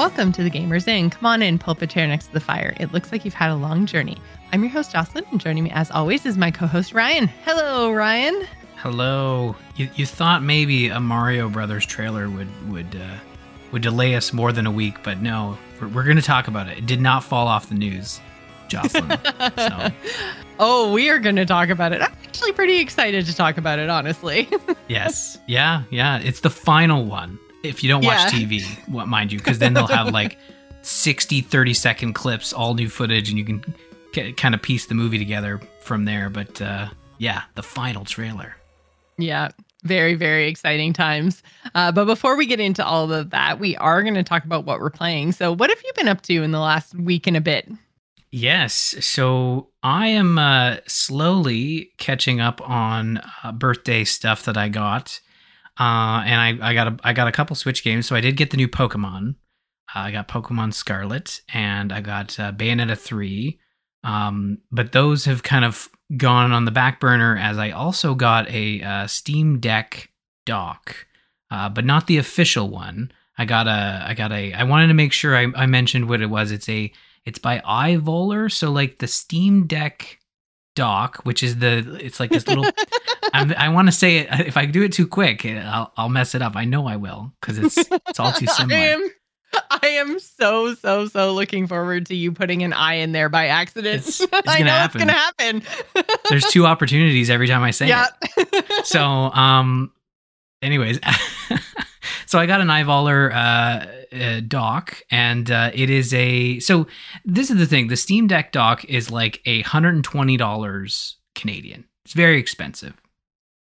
Welcome to the Gamers Inn. Come on in, pull up a chair next to the fire. It looks like you've had a long journey. I'm your host, Jocelyn, and joining me as always is my co host, Ryan. Hello, Ryan. Hello. You, you thought maybe a Mario Brothers trailer would would uh, would delay us more than a week, but no, we're, we're going to talk about it. It did not fall off the news, Jocelyn. so. Oh, we are going to talk about it. I'm actually pretty excited to talk about it, honestly. yes. Yeah. Yeah. It's the final one. If you don't watch Yeah. TV, what mind you, because then they'll have like 60, 30 second clips, all new footage, and you can k- kind of piece the movie together from there. But uh, yeah, the final trailer. Yeah, very, very exciting times. Uh, but before we get into all of that, we are going to talk about what we're playing. So, what have you been up to in the last week and a bit? Yes. So I am uh, slowly catching up on uh, birthday stuff that I got, uh, and I, I got a I got a couple Switch games. So I did get the new Pokemon. Uh, I got Pokemon Scarlet, and I got uh, Bayonetta three. Um, but those have kind of gone on the back burner as I also got a uh, Steam Deck dock, uh, but not the official one. I got a I got a I wanted to make sure I, I mentioned what it was. It's a it's by iVoler, so like the Steam Deck dock, which is the it's like this little. I'm, I want to say it. If I do it too quick, I'll, I'll mess it up. I know I will because it's it's all too I similar. am, I am so, so, so looking forward to you putting an I in there by accident. It's- it's I gonna know happen. it's to happen. There's two opportunities every time I say yeah. it. So um, anyways, so I got an iVoler uh, uh, dock, and uh, it is a so this is the thing. The Steam Deck dock is like a hundred and twenty dollars Canadian. It's very expensive,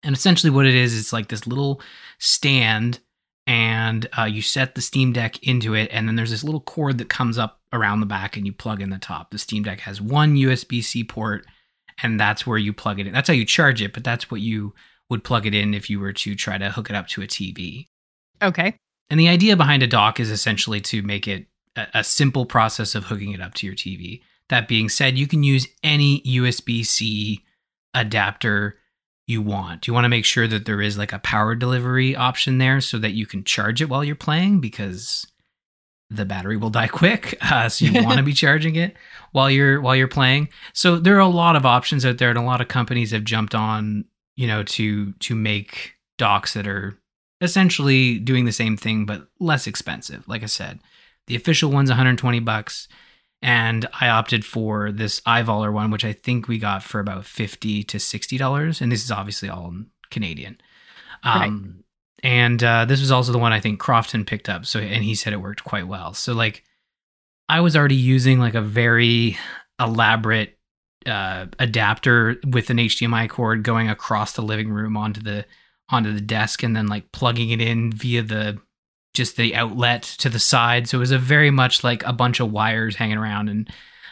and essentially what it is, it's like this little stand, and uh, you set the Steam Deck into it, and then there's this little cord that comes up around the back, and you plug in the top. The Steam Deck has one USB C port, and that's where you plug it in. That's how you charge it, but that's what you would plug it in if you were to try to hook it up to a TV. Okay. And the idea behind a dock is essentially to make it a, a simple process of hooking it up to your TV. That being said, you can use any USB C adapter you want. You want to make sure that there is like a power delivery option there so that you can charge it while you're playing because the battery will die quick. Uh, so you want to be charging it while you're while you're playing. So there are a lot of options out there, and a lot of companies have jumped on, you know, to to make docks that are essentially doing the same thing but less expensive. Like I said, the official one's 120 bucks, and I opted for this iVoler one, which I think we got for about 50 to 60 dollars, and this is obviously all Canadian. Um, And uh, this was also the one I think Crofton picked up. So, and he said it worked quite well. So, like, I was already using like a very elaborate uh, adapter with an HDMI cord going across the living room onto the onto the desk and then like plugging it in via the just the outlet to the side. So it was a very much like a bunch of wires hanging around. And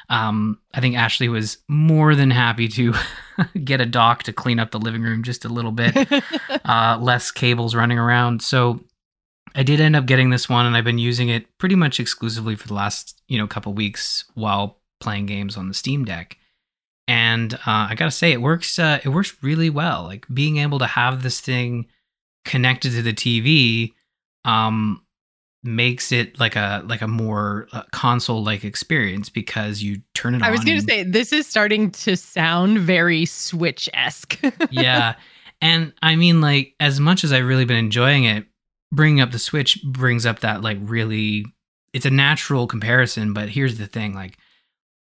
um, I think Ashley was more than happy to get a dock to clean up the living room just a little bit, uh, less cables running around. So I did end up getting this one, and I've been using it pretty much exclusively for the last you know couple weeks while playing games on the Steam Deck. And uh, I gotta say, it works. Uh, it works really well. Like being able to have this thing connected to the TV um, makes it like a like a more uh, console like experience because you turn it on. I was to and- say, this is starting to sound very Switch esque. yeah. And I mean, like, as much as I've really been enjoying it, bringing up the Switch brings up that, like, really, it's a natural comparison. But here's the thing like,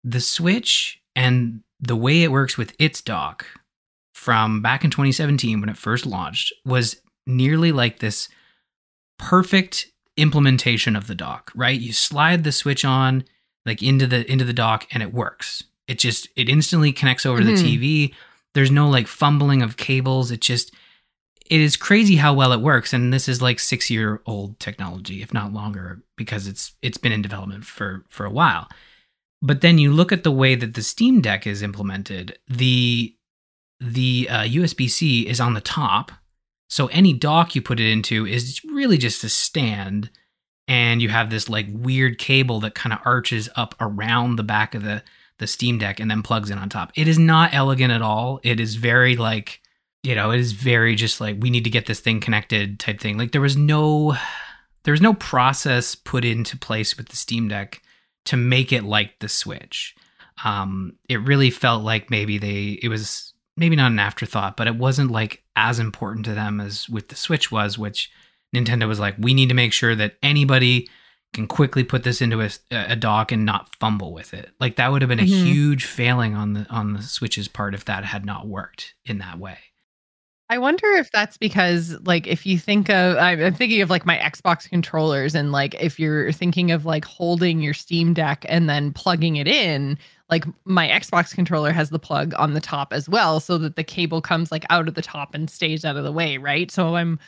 the Switch and the way it works with its dock from back in 2017 when it first launched was nearly like this perfect implementation of the dock, right? You slide the Switch on like into the into the dock and it works. It just it instantly connects over to Mhm. the TV. There's no like fumbling of cables. It just it is crazy how well it works and this is like 6 year old technology if not longer because it's it's been in development for for a while. But then you look at the way that the Steam Deck is implemented. The the uh, USB-C is on the top, so any dock you put it into is really just a stand, and you have this like weird cable that kind of arches up around the back of the the Steam Deck and then plugs in on top. It is not elegant at all. It is very like you know, it is very just like we need to get this thing connected type thing. Like there was no there was no process put into place with the Steam Deck to make it like the Switch. Um, it really felt like maybe they it was maybe not an afterthought, but it wasn't like as important to them as with the Switch was, which Nintendo was like, we need to make sure that anybody can quickly put this into a, a dock and not fumble with it. Like that would have been a Mhm. huge failing on the on the Switch's part if that had not worked in that way. I wonder if that's because, like, if you think of, I'm thinking of like my Xbox controllers, and like if you're thinking of like holding your Steam Deck and then plugging it in, like my Xbox controller has the plug on the top as well, so that the cable comes like out of the top and stays out of the way, right? So I'm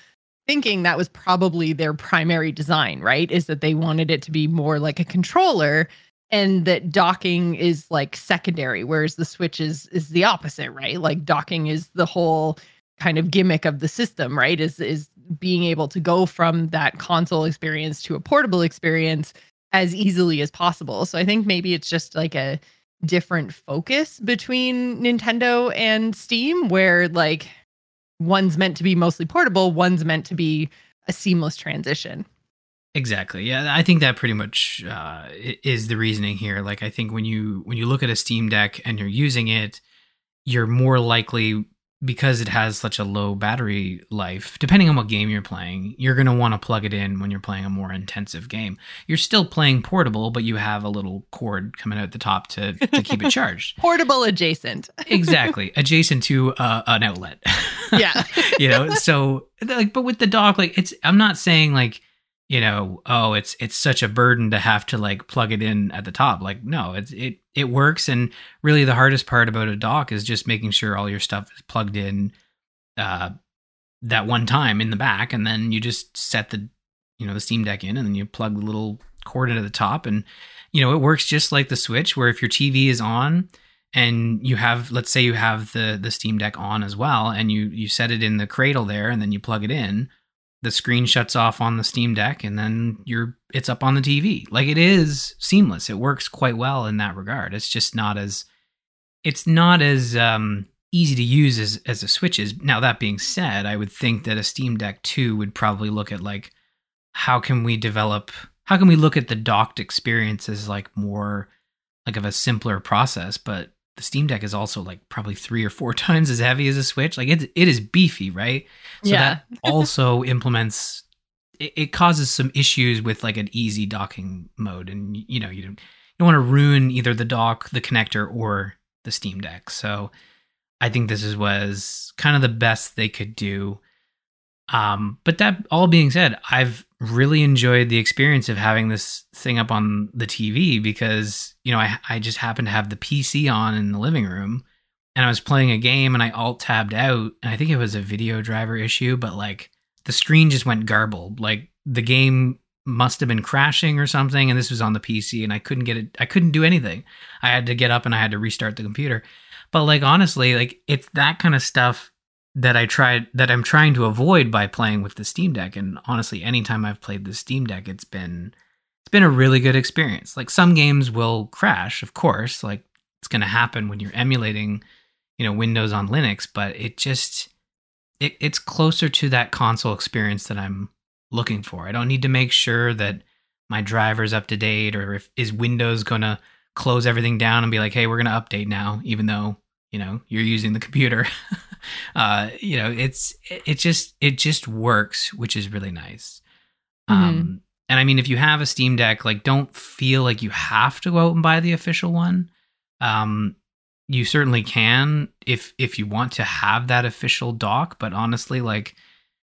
thinking that was probably their primary design, right? Is that they wanted it to be more like a controller and that docking is like secondary whereas the switch is is the opposite right like docking is the whole kind of gimmick of the system right is is being able to go from that console experience to a portable experience as easily as possible so i think maybe it's just like a different focus between nintendo and steam where like one's meant to be mostly portable one's meant to be a seamless transition Exactly. Yeah, I think that pretty much uh, is the reasoning here. Like, I think when you when you look at a Steam Deck and you're using it, you're more likely because it has such a low battery life. Depending on what game you're playing, you're going to want to plug it in when you're playing a more intensive game. You're still playing portable, but you have a little cord coming out the top to to keep it charged. portable adjacent Exactly, adjacent to uh, an outlet. yeah you know so like but with the dock like it's i'm not saying like you know oh it's it's such a burden to have to like plug it in at the top. Like no it's it it works. And really the hardest part about a dock is just making sure all your stuff is plugged in uh that one time in the back. And then you just set the you know the steam deck in and then you plug the little cord into the top. And you know it works just like the switch where if your tv is on and you have let's say you have the the steam deck on as well and you you set it in the cradle there and then you plug it in the screen shuts off on the steam deck and then you're it's up on the tv like it is seamless. It works quite well in that regard. It's just not as it's not as um easy to use as as a switch is. Now that being said i would think that a steam deck 2 would probably look at like how can we develop how can we look at the docked experience as like more like of a simpler process but the steam deck is also like probably three or four times as heavy as a switch. Like it, it is beefy right? So Yeah. that also implements it, it causes some issues with like an easy docking mode. And you know you don't you don't want to ruin either the dock the connector or the steam deck. So i think this is was kind of the best they could do um but that all being said i've really enjoyed the experience of having this thing up on the tv because you know i i just happened to have the pc on in the living room and I was playing a game and I alt tabbed out and I think it was a video driver issue, but like the screen just went garbled. Like the game must have been crashing or something and this was on the PC and I couldn't get it I couldn't do anything. I had to get up and I had to restart the computer. But like honestly, like it's that kind of stuff that I tried that I'm trying to avoid by playing with the Steam Deck. And honestly anytime I've played the Steam Deck it's been it's been a really good experience. Like some games will crash, of course, like it's going to happen when you're emulating you know windows on linux but it just it, it's closer to that console experience that i'm looking for. I don't need to make sure that my driver's up to date or if is windows going to close everything down and be like hey we're going to update now even though you know you're using the computer uh you know it's it just it just works which is really nice. Um and i mean if you have a steam deck like don't feel like you have to go out and buy the official one. Um you certainly can if if you want to have that official dock but honestly like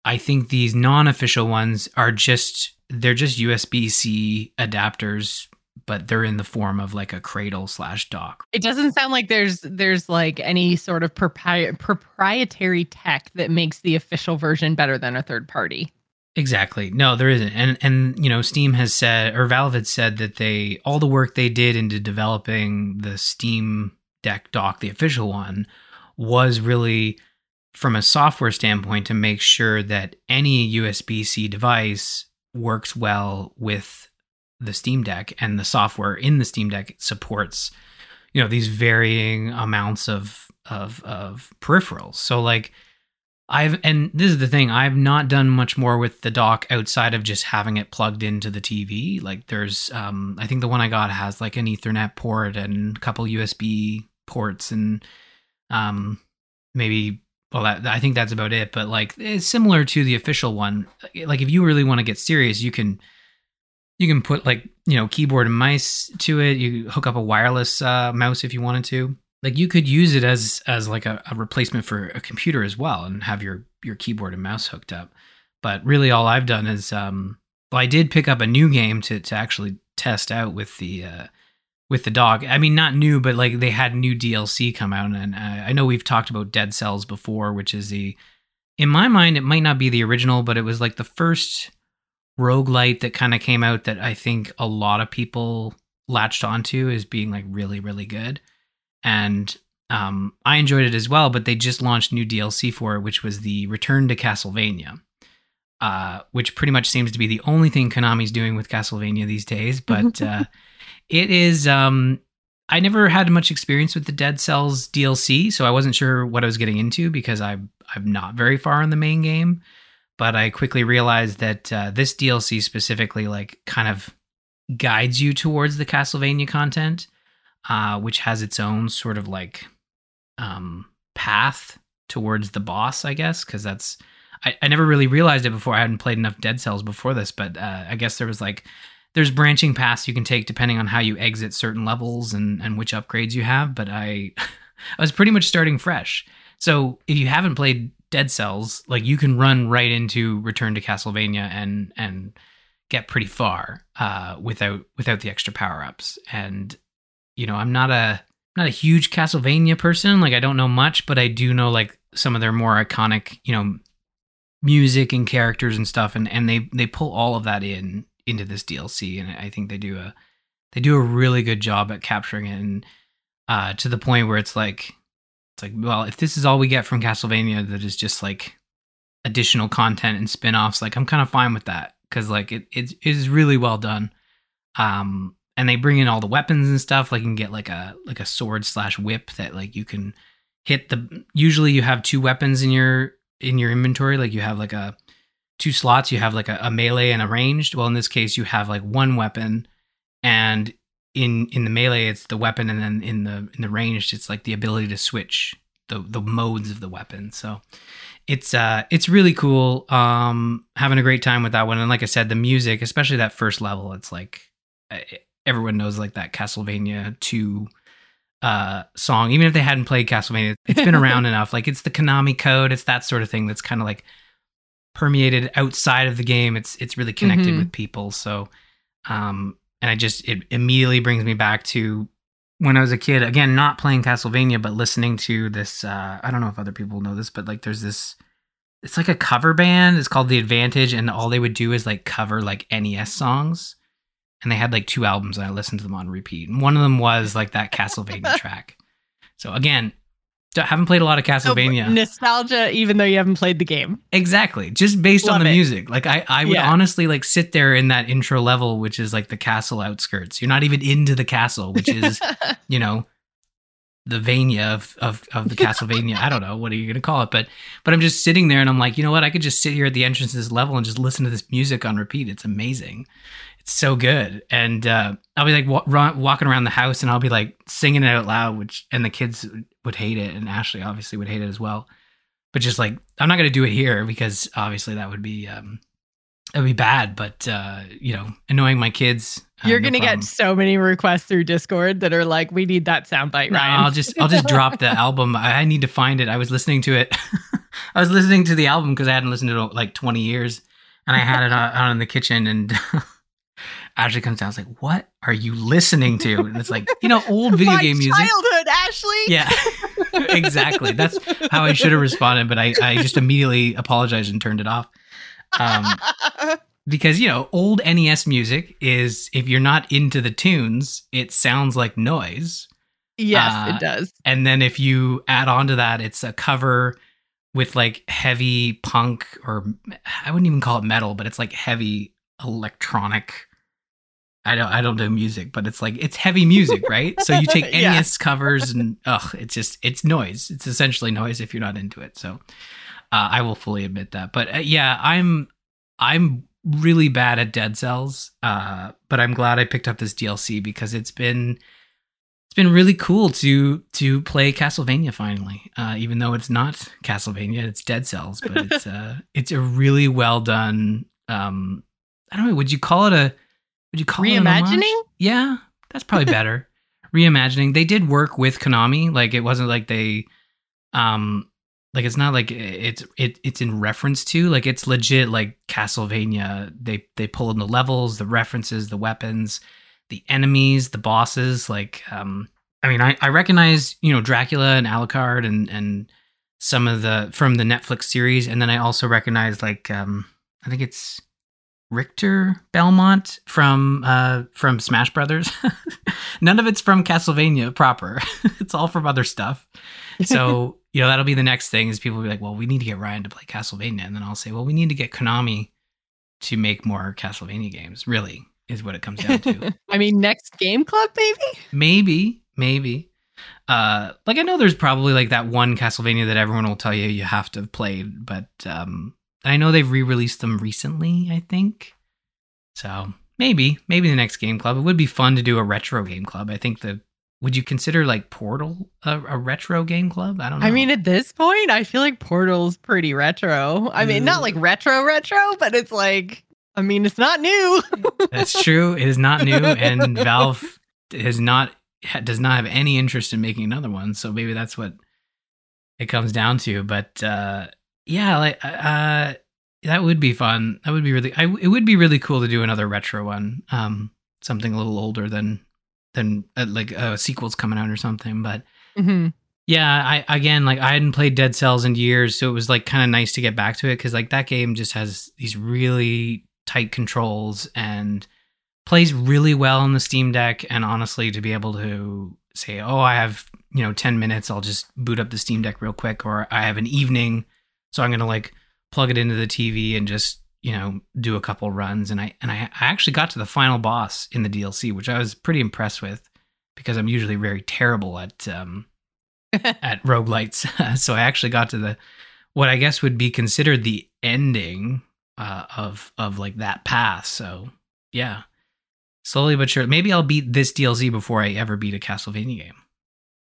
i think these non-official ones are just they're just usb-c adapters but they're in the form of like a cradle slash dock It doesn't sound like there's there's like any sort of propri- proprietary tech that makes the official version better than a third party. Exactly. No, there isn't. And and you know, Steam has said or Valve had said that they all the work they did into developing the Steam Deck dock, the official one, was really from a software standpoint to make sure that any USB-C device works well with the Steam Deck and the software in the Steam Deck supports you know these varying amounts of of of peripherals. So like I've and this is the thing, I've not done much more with the dock outside of just having it plugged into the TV. Like there's um I think the one I got has like an Ethernet port and a couple USB ports and um maybe well that, I think that's about it, but like it's similar to the official one. Like if you really want to get serious, you can you can put like, you know, keyboard and mice to it. You hook up a wireless uh, mouse if you wanted to. Like you could use it as as like a, a, replacement for a computer as well and have your your keyboard and mouse hooked up. But really all i've done is um well i did pick up a new game to to actually test out with the uh with the dog. I mean not new but like they had new dlc come out and i, I know we've talked about dead cells before which is the in my mind it might not be the original but it was like the first roguelite that kind of came out that i think a lot of people latched onto as being like really really good and um, I enjoyed it as well. But they just launched new DLC for it, which was the Return to Castlevania, uh, which pretty much seems to be the only thing Konami's doing with Castlevania these days. But uh, it is. Um, I never had much experience with the Dead Cells DLC, so I wasn't sure what I was getting into because I I'm not very far in the main game. But I quickly realized that uh, this DLC specifically, like, kind of guides you towards the Castlevania content uh, which has its own sort of like um, path towards the boss, I guess, because that's I, I never really realized it before. I hadn't played enough Dead Cells before this, but uh, I guess there was like there's branching paths you can take depending on how you exit certain levels and and which upgrades you have. But I I was pretty much starting fresh. So if you haven't played Dead Cells, like you can run right into Return to Castlevania and and get pretty far uh, without without the extra power ups. And you know, I'm not a not a huge Castlevania person. Like I don't know much, but I do know like some of their more iconic, you know, music and characters and stuff and and they they pull all of that in into this DLC and I think they do a they do a really good job at capturing it and uh to the point where it's like it's like well, if this is all we get from Castlevania that is just like additional content and spin-offs, like I'm kind of fine with that cuz like it it is really well done. Um and they bring in all the weapons and stuff like you can get like a like a sword slash whip that like you can hit the usually you have two weapons in your in your inventory like you have like a two slots you have like a, a melee and a ranged well in this case you have like one weapon and in in the melee it's the weapon and then in the in the ranged it's like the ability to switch the the modes of the weapon. So it's uh it's really cool. Um having a great time with that one. And like i said the music especially that first level it's like everyone knows like that Castlevania 2 uh song. Even if they hadn't played Castlevania it's been around enough. Like it's the Konami code it's that sort of thing that's kind of like permeated outside of the game. It's it's really connected mm-hmm. with people. So um and I just it immediately brings me back to when I was a kid again not playing Castlevania but listening to this uh I don't know if other people know this but like there's this it's like a cover band it's called The Advantage and all they would do is like cover like NES songs and they had like two albums and I listened to them on repeat. And one of them was like that Castlevania track. So again, haven't played a lot of Castlevania. nostalgia, even though you haven't played the game. Exactly. Just based Love on the it. music. Like I, I would yeah. honestly like sit there in that intro level, which is like the castle outskirts. You're not even into the castle, which is, you know, the Vania of, of, of the Castlevania. I don't know. What are you going to call it? But, but I'm just sitting there and I'm like, you know what? I could just sit here at the entrance of this level and just listen to this music on repeat. It's amazing so good. And uh, I'll be like run, walking around the house and I'll be like singing it out loud, which and the kids would hate it, and Ashley obviously would hate it as well. But just like I'm not gonna do it here because obviously that would be um, that would be bad. But uh, you know, annoying my kids. Uh, You're gonna get so many requests through Discord that are like, "We need that soundbite." No, Ryan. I'll just I'll just drop the album. I, I need to find it. I was listening to it. I was listening to the album because I hadn't listened to it like 20 years, and I had it on in the kitchen and. Ashley comes down. It's like, what are you listening to? And it's like, you know, old video game music. Childhood, Ashley. Yeah, exactly. That's how I should have responded, but I, I just immediately apologized and turned it off. Um, because you know, old NES music is if you're not into the tunes, it sounds like noise. Yes, uh, it does. And then if you add on to that, it's a cover with like heavy punk or I wouldn't even call it metal, but it's like heavy electronic I don't I don't do music, but it's like it's heavy music, right? so you take NES covers and ugh, it's just it's noise. It's essentially noise if you're not into it. So Uh, I will fully admit that. But uh, yeah, I'm I'm really bad at Dead Cells. Uh, but I'm glad I picked up this DLC because it's been it's been really cool to to play Castlevania finally. Uh, even though it's not Castlevania, it's Dead Cells, but it's uh it's a really well done. Um, I don't know. Would you call it a? Would you call it? Reimagining? Yeah, that's probably better. Reimagining. They did work with Konami. Like it wasn't like they, um, like it's not like it's it it's in reference to like it's legit like Castlevania. They they pull in the levels, the references, the weapons, the enemies, the bosses. Like, um, I mean, I I recognize you know Dracula and Alucard and and some of the from the Netflix series, and then I also recognize like um I think it's Richter Belmont from uh from Smash Brothers. None of it's from Castlevania proper. it's all from other stuff. So, you know, that'll be the next thing is people will be like, "Well, we need to get Ryan to play Castlevania." And then I'll say, "Well, we need to get Konami to make more Castlevania games." Really is what it comes down to. I mean, next game club, maybe? maybe, maybe. Uh like I know there's probably like that one Castlevania that everyone will tell you you have to have played, but um I know they've re-released them recently, I think. So maybe, maybe the next game club. It would be fun to do a retro game club. I think the would you consider like Portal a, a retro game club? I don't know. I mean, at this point, I feel like Portal's pretty retro. I mean, not like retro retro, but it's like, I mean, it's not new. That's true. It is not new, and Valve has not does not have any interest in making another one. So maybe that's what it comes down to. But uh, yeah, like uh, that would be fun. That would be really. I, it would be really cool to do another retro one. Um, something a little older than than uh, like a sequel's coming out or something. But Mhm. yeah, I again like I hadn't played Dead Cells in years, so it was like kind of nice to get back to it because like that game just has these really tight controls and plays really well on the Steam Deck. And honestly, to be able to say, oh, I have you know ten minutes, I'll just boot up the Steam Deck real quick, or I have an evening, so I'm gonna like plug it into the TV and just you know do a couple runs. And I and I, I actually got to the final boss in the DLC, which I was pretty impressed with because I'm usually very terrible at um, at roguelites. so I actually got to the what I guess would be considered the ending uh, of of like that path. So yeah, slowly but sure. Maybe I'll beat this DLC before I ever beat a Castlevania game.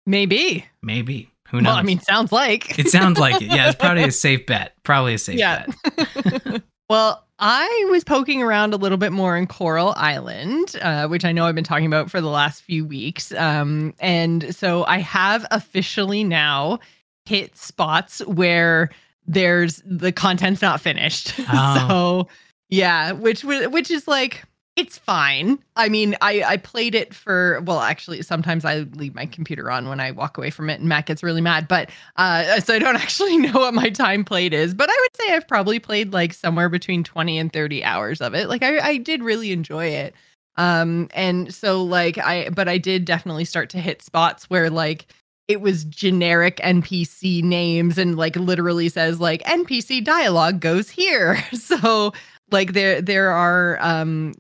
Maybe. Maybe who knows? Well, I mean, sounds like. it sounds like it. Yeah, it's probably a safe bet. Probably a safe Yeah. bet. well, I was poking around a little bit more in Coral Island, uh, which I know I've been talking about for the last few weeks. Um, and so I have officially now hit spots where there's the content's not finished. Oh. so yeah, which which is like it's fine. I mean, I I played it for well, actually, sometimes I leave my computer on when I walk away from it, and Matt gets really mad. But uh, so I don't actually know what my time played is. But I would say I've probably played like somewhere between twenty and thirty hours of it. Like I I did really enjoy it. Um, and so like I, but I did definitely start to hit spots where like it was generic NPC names and like literally says like NPC dialogue goes here. So like there there are um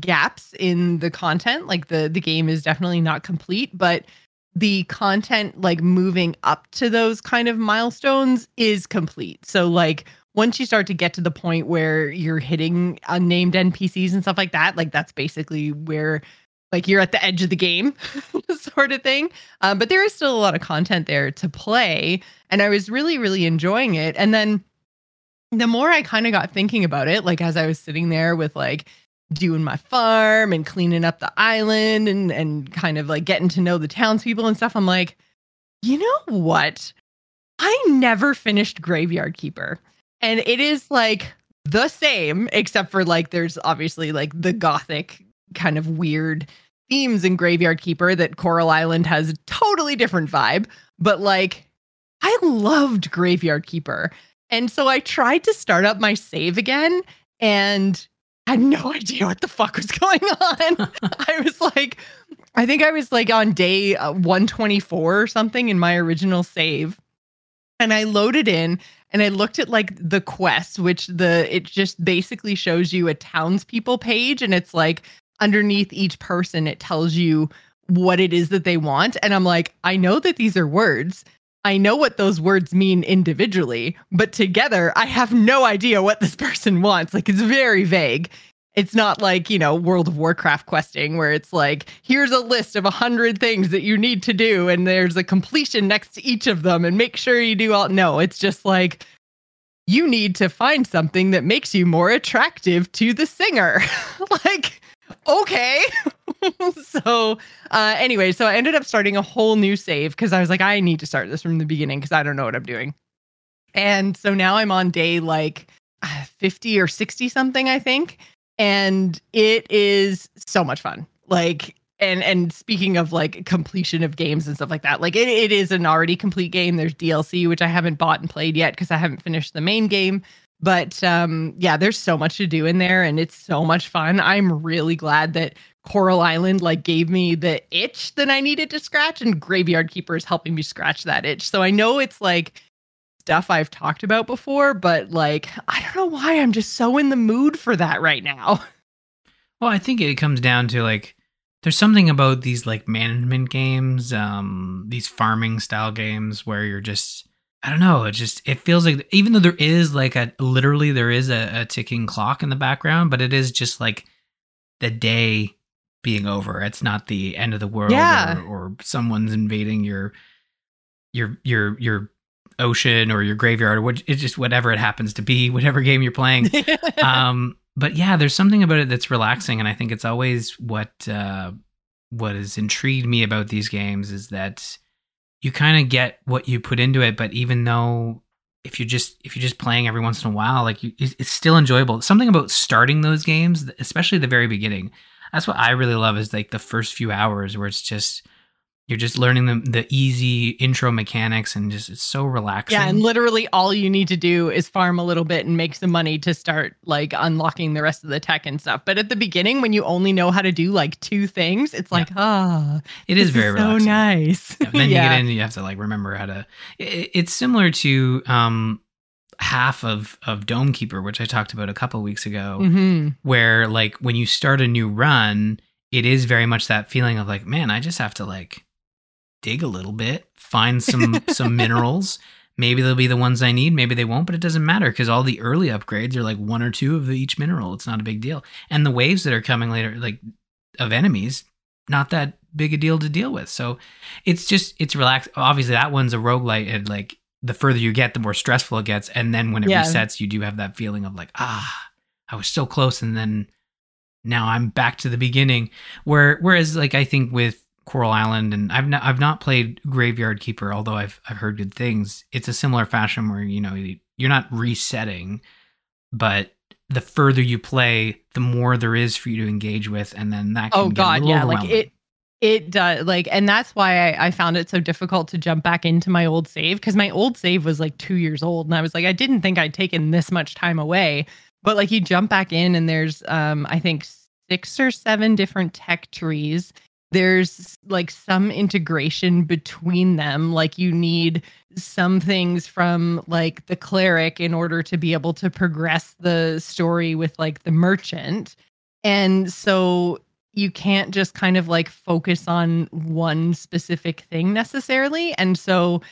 gaps in the content. Like the the game is definitely not complete, but the content like moving up to those kind of milestones is complete. So like once you start to get to the point where you're hitting unnamed NPCs and stuff like that, like that's basically where like you're at the edge of the game sort of thing. Um, but there is still a lot of content there to play. And I was really, really enjoying it. And then the more I kind of got thinking about it, like as I was sitting there with like doing my farm and cleaning up the island and and kind of like getting to know the townspeople and stuff, I'm like, you know what? I never finished Graveyard Keeper. And it is like the same, except for like there's obviously like the gothic kind of weird themes in Graveyard Keeper that Coral Island has a totally different vibe. But like, I loved Graveyard Keeper. And so I tried to start up my save again and had no idea what the fuck was going on. I was like, I think I was like on day uh, 124 or something in my original save. And I loaded in and I looked at like the quests, which the it just basically shows you a townspeople page, and it's like underneath each person, it tells you what it is that they want. And I'm like, I know that these are words. I know what those words mean individually, but together I have no idea what this person wants. Like it's very vague. It's not like, you know, World of Warcraft questing where it's like, here's a list of a hundred things that you need to do, and there's a completion next to each of them, and make sure you do all. No, it's just like, you need to find something that makes you more attractive to the singer. like, okay. so, uh, anyway, so I ended up starting a whole new save because I was like, I need to start this from the beginning because I don't know what I'm doing. And so now I'm on day like 50 or 60 something, I think. And it is so much fun. Like, and and speaking of like completion of games and stuff like that, like it, it is an already complete game. There's DLC, which I haven't bought and played yet because I haven't finished the main game. But um, yeah, there's so much to do in there and it's so much fun. I'm really glad that Coral Island like gave me the itch that I needed to scratch and Graveyard Keeper is helping me scratch that itch. So I know it's like stuff I've talked about before, but like I don't know why I'm just so in the mood for that right now. Well, I think it comes down to like there's something about these like management games, um, these farming style games where you're just I don't know. It just it feels like even though there is like a literally there is a, a ticking clock in the background, but it is just like the day being over. It's not the end of the world Yeah. or, or someone's invading your your your your ocean or your graveyard or what it's just whatever it happens to be, whatever game you're playing. um but yeah, there's something about it that's relaxing and I think it's always what uh what has intrigued me about these games is that you kind of get what you put into it but even though if you're just if you're just playing every once in a while like you, it's still enjoyable something about starting those games especially the very beginning that's what i really love is like the first few hours where it's just you're just learning the, the easy intro mechanics and just it's so relaxing yeah, and literally all you need to do is farm a little bit and make some money to start like unlocking the rest of the tech and stuff. But at the beginning, when you only know how to do like two things, it's like, ah, it is very so relaxing nice. Yeah, then Yeah. you get in and you have to like remember how to it, it's similar to um half of of dome keeper which i talked about a couple weeks ago Mhm. where like when you start a new run it is very much that feeling of like man i just have to like dig a little bit find some some minerals. Maybe they'll be the ones i need maybe they won't but it doesn't matter because all the early upgrades are like one or two of each mineral. It's not a big deal. And the waves that are coming later like of enemies not that big a deal to deal with. So it's just it's relaxed obviously that one's a roguelite and like the further you get the more stressful it gets and then when it Yeah. resets you do have that feeling of like ah i was so close and then now i'm back to the beginning where whereas like i think with coral island and i've not i've not played graveyard keeper although i've i've heard good things it's a similar fashion where you know you're not resetting but the further you play the more there is for you to engage with and then that can Oh get a God, little yeah, like it. It does like, and that's why I, I found it so difficult to jump back into my old save because my old save was like two years old, and I was like, I didn't think I'd taken this much time away. But like, you jump back in, and there's, um, I think six or seven different tech trees. There's like some integration between them. Like, you need some things from like the cleric in order to be able to progress the story with like the merchant. And so you can't just kind of like focus on one specific thing necessarily. And so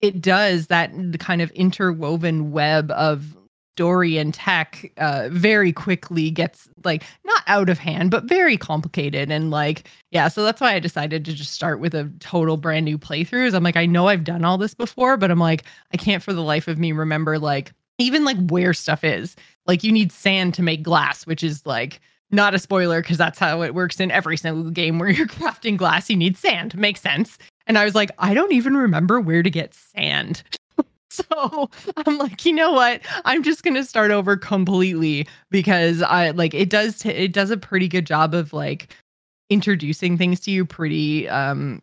it does that kind of interwoven web of story and tech uh, very quickly gets like not out of hand, but very complicated. And like, yeah, so that's why I decided to just start with a total brand new playthrough. Is I'm like, I know I've done all this before, but I'm like, I can't for the life of me remember like even like where stuff is. Like you need sand to make glass, which is like not a spoiler because that's how it works in every single game where you're crafting glass. You need sand. Makes sense. And I was like, I don't even remember where to get sand. so I'm like, you know what? I'm just gonna start over completely because I like it does t- it does a pretty good job of like introducing things to you pretty um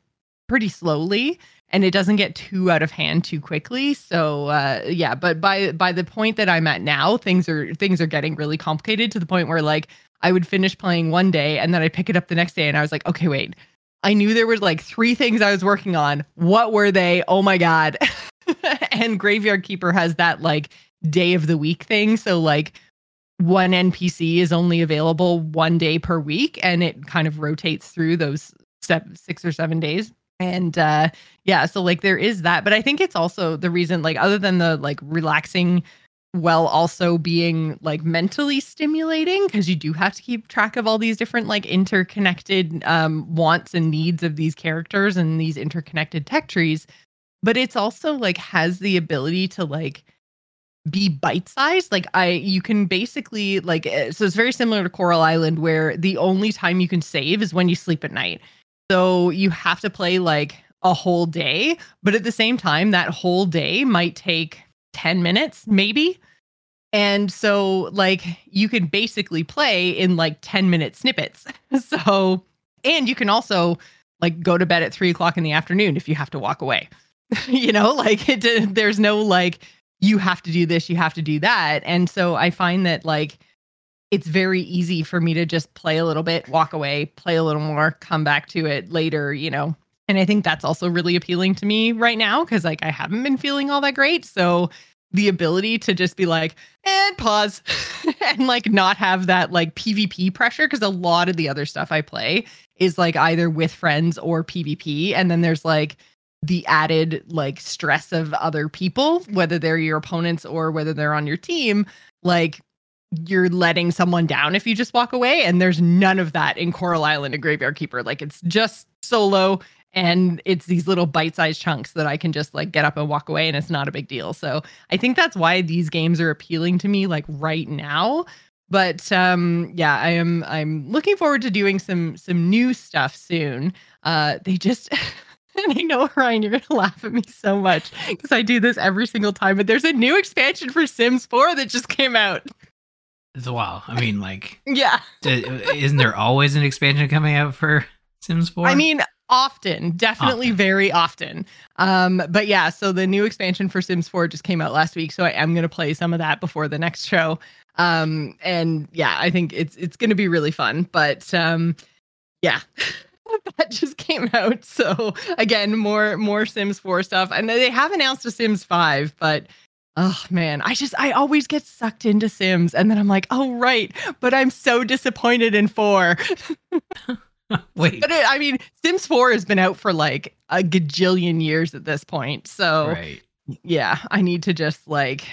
pretty slowly and it doesn't get too out of hand too quickly so uh yeah but by by the point that i'm at now things are things are getting really complicated to the point where like i would finish playing one day and then i pick it up the next day and i was like okay wait. I knew there were like three things i was working on. What were they? Oh my god. And graveyard keeper has that like day of the week thing. So like one npc is only available one day per week and it kind of rotates through those six or seven days. And uh yeah, so like there is that, but I think it's also the reason like other than the like relaxing while also being like mentally stimulating because you do have to keep track of all these different like interconnected um wants and needs of these characters and these interconnected tech trees. But it's also like has the ability to like be bite sized like i you can basically like eh, so it's very similar to coral island where the only time you can save is when you sleep at night. So you have to play like a whole day but at the same time that whole day might take 10 minutes maybe and so like you can basically play in like 10 minute snippets so and you can also like go to bed at three o'clock in the afternoon if you have to walk away you know like it, there's no like you have to do this, you have to do that. And so I find that like it's very easy for me to just play a little bit, walk away, play a little more, come back to it later, you know. And I think that's also really appealing to me right now because like I haven't been feeling all that great. So the ability to just be like, and pause and like not have that like PvP pressure because a lot of the other stuff I play is like either with friends or PvP. And then there's like the added like stress of other people, whether they're your opponents or whether they're on your team, like you're letting someone down if you just walk away. And there's none of that in Coral Island and Graveyard Keeper. Like it's just solo and it's these little bite-sized chunks that I can just like get up and walk away and it's not a big deal. So I think that's why these games are appealing to me like right now. But um yeah, I am I'm looking forward to doing some some new stuff soon. Uh they just And I know, Ryan, you're going to laugh at me so much because I do this every single time. But there's a new expansion for Sims 4 that just came out. It's a wow. I mean, like, yeah. isn't there always an expansion coming out for Sims 4? I mean, often, definitely often. very often. Um, but yeah, so the new expansion for Sims 4 just came out last week. So I am going to play some of that before the next show. Um, and yeah, I think it's it's going to be really fun. But um, yeah. that just came out. So again, more more Sims 4 stuff. And they have announced a Sims 5, but oh man, I just I always get sucked into Sims and then I'm like, "Oh right, but I'm so disappointed in 4." Wait. But it, I mean, Sims 4 has been out for like a gajillion years at this point. So right. yeah, I need to just like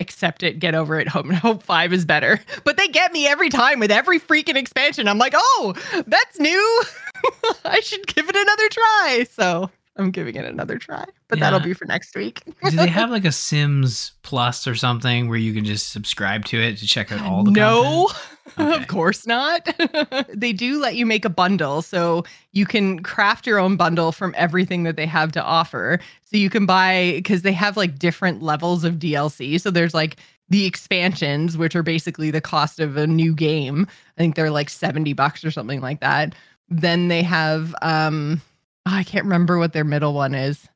accept it, get over it, hope and hope five is better. But they get me every time with every freaking expansion. I'm like, oh, that's new. I should give it another try. So I'm giving it another try, but yeah. that'll be for next week. Do they have like a Sims Plus or something where you can just subscribe to it to check out all the No. Okay. of course not. they do let you make a bundle. So you can craft your own bundle from everything that they have to offer. So you can buy, because they have like different levels of DLC. So there's like the expansions, which are basically the cost of a new game. I think they're like 70 bucks or something like that. Then they have, um, oh, I can't remember what their middle one is.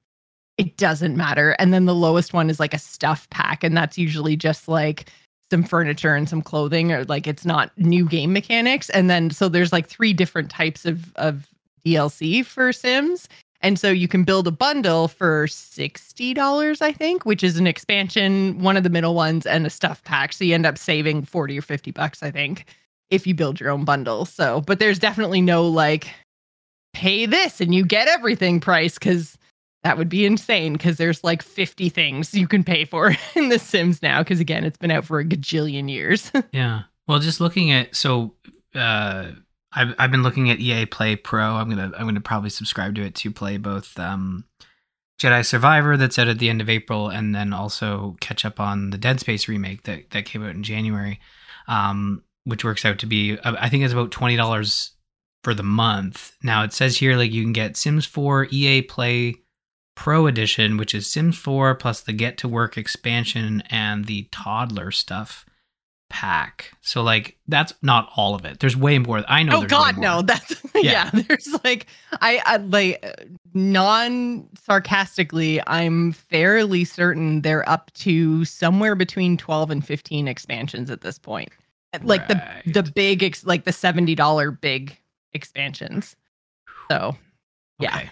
It doesn't matter. And then the lowest one is like a stuff pack. And that's usually just like, some furniture and some clothing or like it's not new game mechanics. And then so there's like three different types of of DLC for Sims. And so you can build a bundle for $60 I think which is an expansion one of the middle ones and a stuff pack. So you end up saving 40 or 50 bucks I think if you build your own bundle. So but there's definitely no like pay this and you get everything price cuz that would be insane because there's like 50 things you can pay for in The Sims now. Because again, it's been out for a gajillion years. yeah. Well, just looking at so uh, I've I've been looking at EA Play Pro. I'm gonna I'm gonna probably subscribe to it to play both um, Jedi Survivor that's out at the end of April, and then also catch up on the Dead Space remake that that came out in January, um, which works out to be I think it's about twenty dollars for the month. Now it says here like you can get Sims 4 EA Play Pro Edition, which is Sims 4 plus the Get to Work expansion and the toddler stuff pack. So like that's not all of it. There's way more. I know. Oh God, no. That's yeah. yeah. There's like I, I like non sarcastically. I'm fairly certain they're up to somewhere between 12 and 15 expansions at this point. Like right. the the big ex, like the seventy dollar big expansions. So yeah. Okay.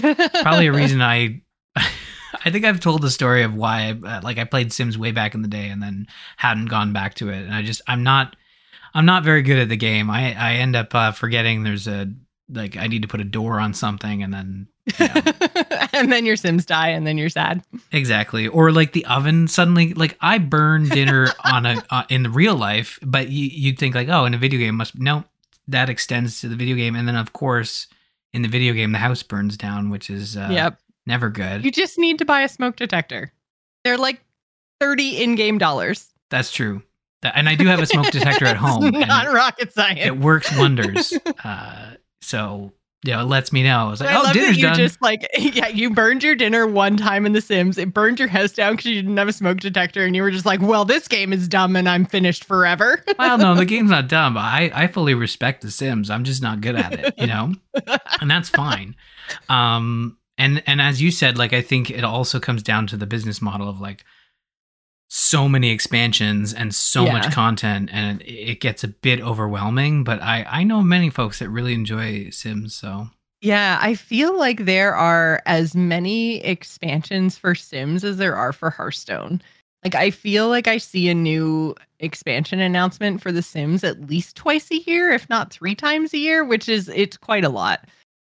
Probably a reason I I think I've told the story of why uh, like I played Sims way back in the day and then hadn't gone back to it and I just I'm not I'm not very good at the game. I I end up uh, forgetting there's a like I need to put a door on something and then you know, and then your Sims die, and then you're sad. exactly or like the oven suddenly like I burn dinner on a uh, in the real life, but you, you'd think like oh in a video game must no that extends to the video game and then of course in the video game the house burns down, which is uh, yep. never good. You just need to buy a smoke detector. They're like thirty in-game dollars. That's true. And I do have a smoke detector at home. Not rocket science. it works wonders. Uh, so you know, it lets me know. It's like, I oh, love dinner's that you done. just like yeah, you burned your dinner one time in The Sims. It burned your house down because you didn't have a smoke detector, and you were just like, "Well, this game is dumb, and I'm finished forever." well, no, the game's not dumb. I I fully respect The Sims. I'm just not good at it, you know, and that's fine. Um, and and as you said, like I think it also comes down to the business model of like so many expansions and so Yeah. much content, and it, it gets a bit overwhelming. But I I know many folks that really enjoy Sims, so Yeah, I feel like there are as many expansions for Sims as there are for Hearthstone. Like I feel like I see a new expansion announcement for The Sims at least twice a year, if not three times a year, which is it's quite a lot.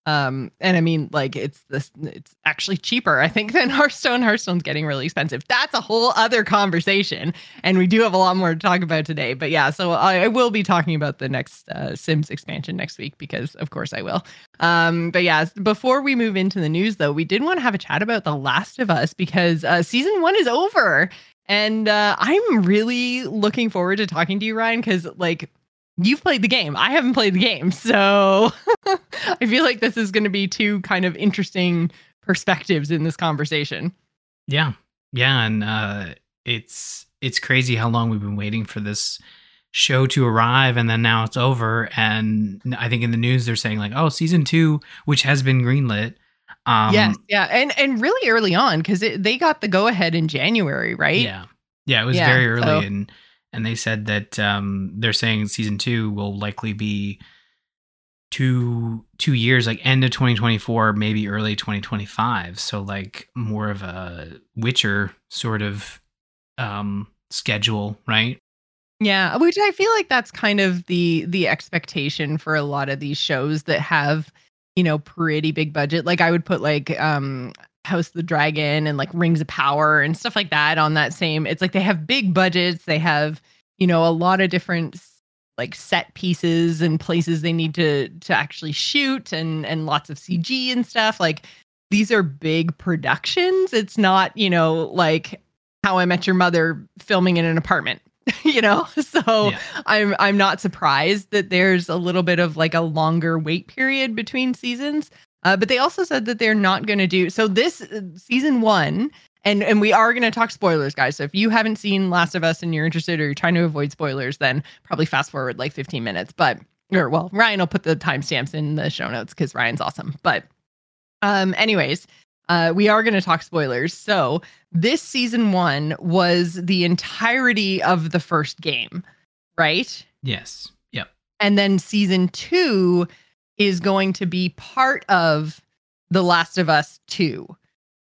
Um, and I mean, like it's this, it's actually cheaper, I think, than Hearthstone. Hearthstone's getting really expensive. That's a whole other conversation, and we do have a lot more to talk about today. But yeah, so I, I will be talking about the next uh, Sims expansion next week because, of course, I will. Um, but yeah, before we move into the news, though, we did want to have a chat about The Last of Us because uh, season one is over, and uh, I'm really looking forward to talking to you, Ryan, because like you've played the game, I haven't played the game, so I feel like this is going to be two kind of interesting perspectives in this conversation. Yeah. Yeah, and uh it's it's crazy how long we've been waiting for this show to arrive and then now it's over and I think in the news they're saying like, "Oh, season 2, which has been greenlit." Um yes, yeah, and and really early on because they got the go ahead in January, right? Yeah. Yeah, it was Yeah, very early so- and and they said that um they're saying season 2 will likely be two two years like end of 2024 maybe early 2025 so like more of a witcher sort of um schedule right Yeah, which I feel like that's kind of the the expectation for a lot of these shows that have, you know, pretty big budget. Like I would put like um House of the Dragon and like Rings of Power and stuff like that on that same. It's like they have big budgets, they have, you know, a lot of different like set pieces and places they need to to actually shoot and and lots of CG and stuff. Like these are big productions. It's not, you know, like how I met your mother filming in an apartment. you know so Yeah. i'm i'm not surprised that there's a little bit of like a longer wait period between seasons uh, but they also said that they're not going to do so this uh, season one and and we are going to talk spoilers guys so if you haven't seen last of us and you're interested or you're trying to avoid spoilers then probably fast forward like 15 minutes but or well ryan will put the timestamps in the show notes because ryan's awesome but um anyways uh, we are going to talk spoilers. So, this season one was the entirety of the first game, right? yes yep And then season two is going to be part of The Last of Us 2.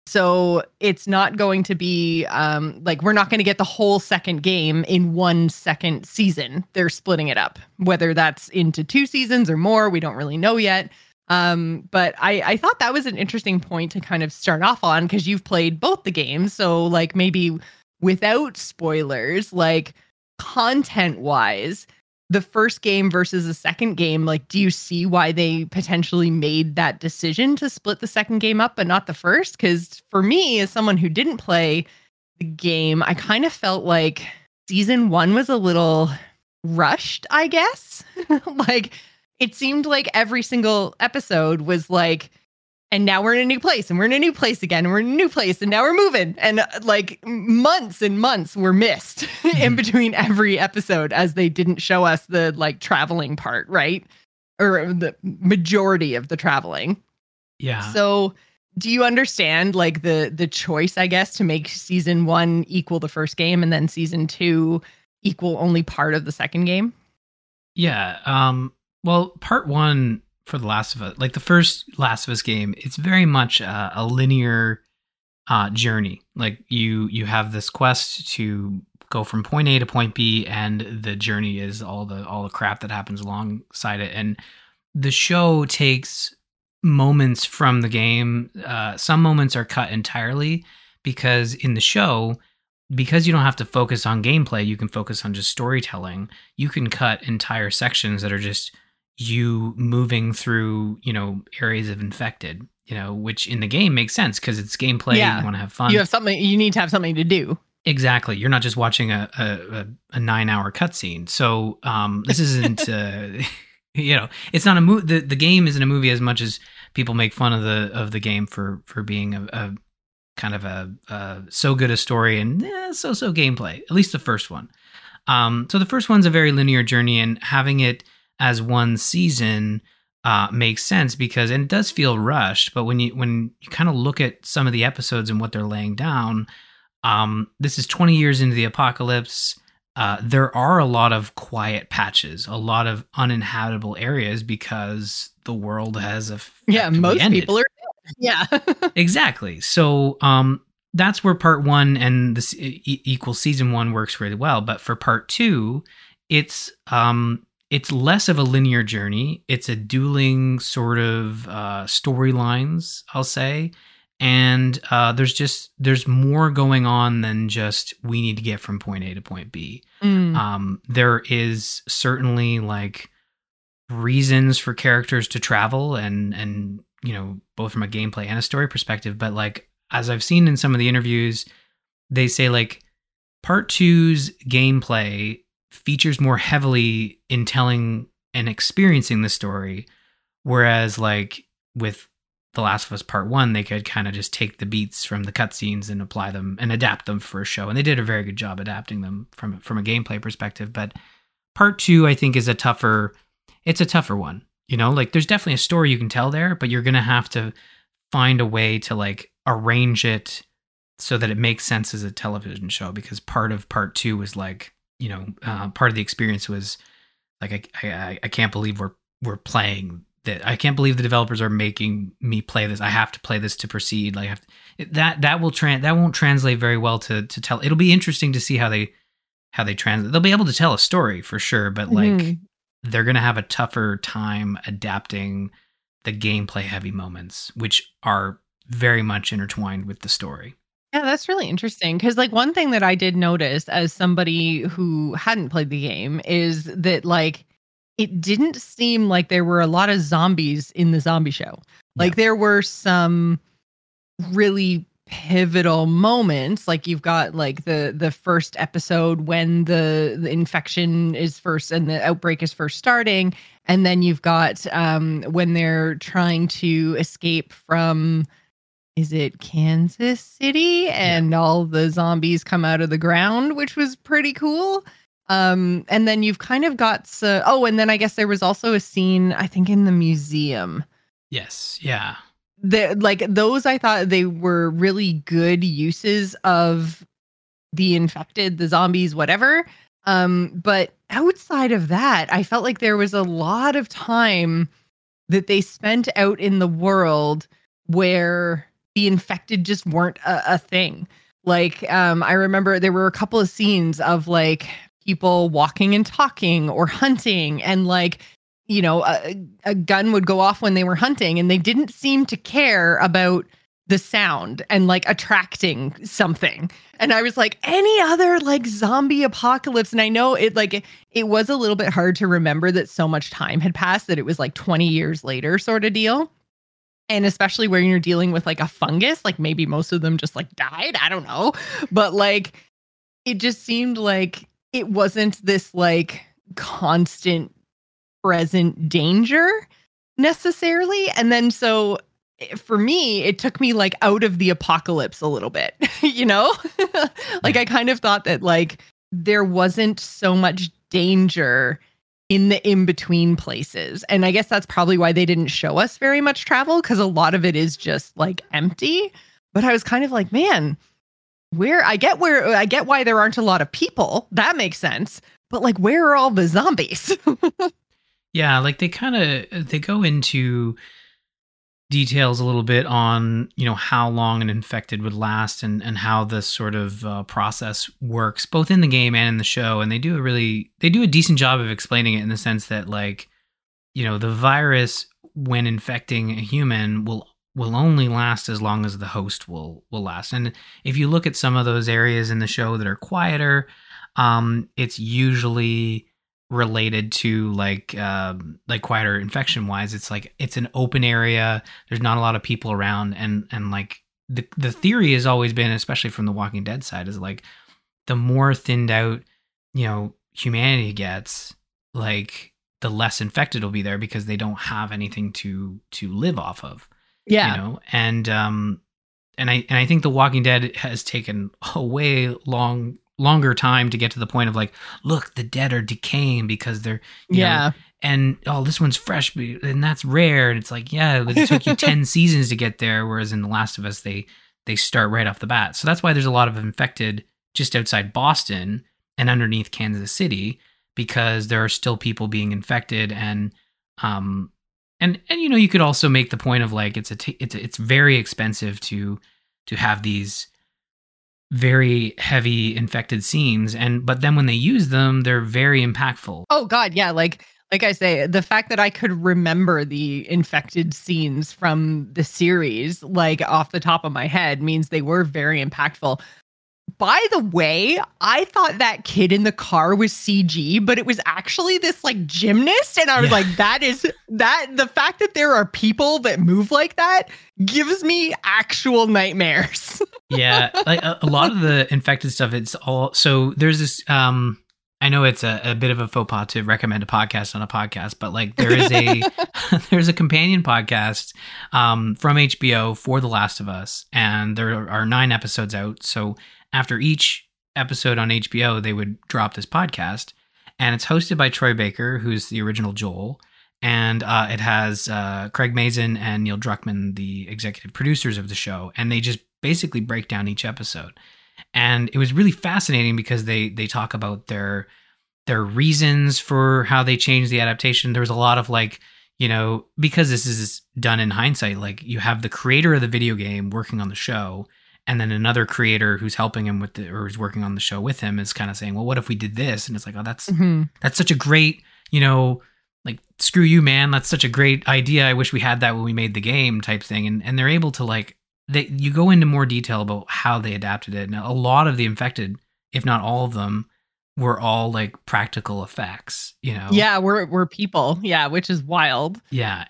So, it's not going to be um, like we're not going to get the whole second game in one second season. They're splitting it up, whether that's into two seasons or more. We don't really know yet. Um, but I, I thought that was an interesting point to kind of start off on because you've played both the games. So, like, maybe without spoilers, like content wise, the first game versus the second game, like, do you see why they potentially made that decision to split the second game up but not the first? Because for me, as someone who didn't play the game, I kind of felt like season one was a little rushed, I guess. like, it seemed like every single episode was like, and now we're in a new place and we're in a new place again and we're in a new place and now we're moving and uh, like months and months were missed in Mhm. between every episode as they didn't show us the like traveling part right or the majority of the traveling yeah so do you understand like the the choice i guess to make season 1 equal the first game and then season 2 equal only part of the second game Yeah. Um. Well, part one for the Last of Us, like the first Last of Us game, it's very much uh, a linear uh, journey. Like you, you have this quest to go from point A to point B, and the journey is all the all the crap that happens alongside it. And the show takes moments from the game. Uh, some moments are cut entirely because in the show, because you don't have to focus on gameplay, you can focus on just storytelling. You can cut entire sections that are just you moving through, you know, areas of infected, you know, which in the game makes sense because it's gameplay. Yeah. You want to have fun. You have something. You need to have something to do. Exactly. You're not just watching a a, a, nine hour cutscene. So um, this isn't. uh, you know, it's not a movie. The, the game isn't a movie as much as people make fun of the of the game for for being a, a kind of a, a so good a story and eh, so so gameplay. At least the first one. Um, so the first one's a very linear journey, and having it as one season uh, makes sense because and it does feel rushed. But when you when you kind of look at some of the episodes and what they're laying down, um, this is 20 years into the apocalypse. Uh, there are a lot of quiet patches, a lot of uninhabitable areas because the world has a Yeah, most ended. people are. Yeah, exactly. So um, that's where part one and this e- equal season one works really well. But for part two, it's um, it's less of a linear journey. It's a dueling sort of uh, storylines, I'll say, and uh, there's just there's more going on than just we need to get from point A to point B. Mm. Um, there is certainly like reasons for characters to travel and and you know both from a gameplay and a story perspective but like as i've seen in some of the interviews they say like part two's gameplay features more heavily in telling and experiencing the story whereas like with the last of us part one they could kind of just take the beats from the cutscenes and apply them and adapt them for a show and they did a very good job adapting them from from a gameplay perspective but part two i think is a tougher it's a tougher one you know? Like there's definitely a story you can tell there but you're gonna have to find a way to like arrange it so that it makes sense as a television show because part of part two was like you know uh, part of the experience was like I, I i can't believe we're we're playing that. I can't believe the developers are making me play this. I have to play this to proceed. Like to, that that will trans that won't translate very well to to tell it'll be interesting to see how they how they translate they'll be able to tell a story for sure but like mm-hmm. they're going to have a tougher time adapting the gameplay heavy moments, which are very much intertwined with the story. Yeah, that's really interesting because, like, one thing that I did notice as somebody who hadn't played the game is that, like, it didn't seem like there were a lot of zombies in the zombie show. Like, yeah. there were some really pivotal moments like you've got like the the first episode when the, the infection is first and the outbreak is first starting and then you've got um when they're trying to escape from is it Kansas City and yeah. all the zombies come out of the ground which was pretty cool um and then you've kind of got so oh and then I guess there was also a scene I think in the museum yes yeah the like those I thought they were really good uses of the infected, the zombies, whatever. Um, but outside of that, I felt like there was a lot of time that they spent out in the world where the infected just weren't a, a thing. Like, um, I remember there were a couple of scenes of like people walking and talking or hunting and like you know, a, a gun would go off when they were hunting and they didn't seem to care about the sound and like attracting something. And I was like, any other like zombie apocalypse? And I know it like it was a little bit hard to remember that so much time had passed that it was like 20 years later sort of deal. And especially when you're dealing with like a fungus, like maybe most of them just like died. I don't know. But like it just seemed like it wasn't this like constant present danger necessarily. And then so eh, for me, it took me like out of the apocalypse a little bit, you know? like I kind of thought that like there wasn't so much danger in the in between places. And I guess that's probably why they didn't show us very much travel because a lot of it is just like empty. But I was kind of like, man, where I get where I get why there aren't a lot of people. That makes sense. But like, where are all the zombies? Yeah, like they kind of they go into details a little bit on you know how long an infected would last and and how this sort of uh, process works both in the game and in the show and they do a really they do a decent job of explaining it in the sense that like you know the virus when infecting a human will will only last as long as the host will will last. And if you look at some of those areas in the show that are quieter, um, it's usually related to like um, like quieter infection wise. It's like it's an open area. There's not a lot of people around, and and like the the theory has always been, especially from the Walking Dead side, is like the more thinned out, you know, humanity gets, like the less infected will be there because they don't have anything to to live off of. Yeah. You know, and um and I and I think The Walking Dead has taken a way long longer time to get to the point of like, look, the dead are decaying because they're you know, yeah. and oh, this one's fresh, but- and that's rare. And it's like, yeah, it took you ten seasons to get there, whereas in The Last of Us, they they start right off the bat. So that's why there's a lot of infected just outside Boston and underneath Kansas City because there are still people being infected and um and and you know you could also make the point of like it's a t- it's it's very expensive to to have these very heavy infected scenes and but then when they use them they're very impactful Oh God, yeah. Like like I say, the fact that I could remember the infected scenes from the series, like off the top of my head, means they were very impactful. By the way, I thought that kid in the car was CG, but it was actually this like gymnast. And I was Yeah. like, that is that the fact that there are people that move like that gives me actual nightmares. yeah like a, a lot of the infected stuff it's all so there's this um i know it's a, a bit of a faux pas to recommend a podcast on a podcast but like there is a there's a companion podcast um from hbo for the last of us and there are nine episodes out so after each episode on hbo they would drop this podcast and it's hosted by troy baker who's the original joel and uh, it has uh, Craig Mazin and Neil Druckmann, the executive producers of the show, and they just basically break down each episode. And it was really fascinating because they they talk about their their reasons for how they changed the adaptation. There was a lot of like, you know, because this is done in hindsight, like you have the creator of the video game working on the show, and then another creator who's helping him with the or who's working on the show with him is kind of saying, well, what if we did this? And it's like, oh, that's Mhm. that's such a great, you know, like screw you, man. That's such a great idea. I wish we had that when we made the game, type thing. And and they're able to like they you go into more detail about how they adapted it. And a lot of the infected, if not all of them, were all like practical effects. You know, Yeah, we're we're people. Yeah, which is wild. yeah,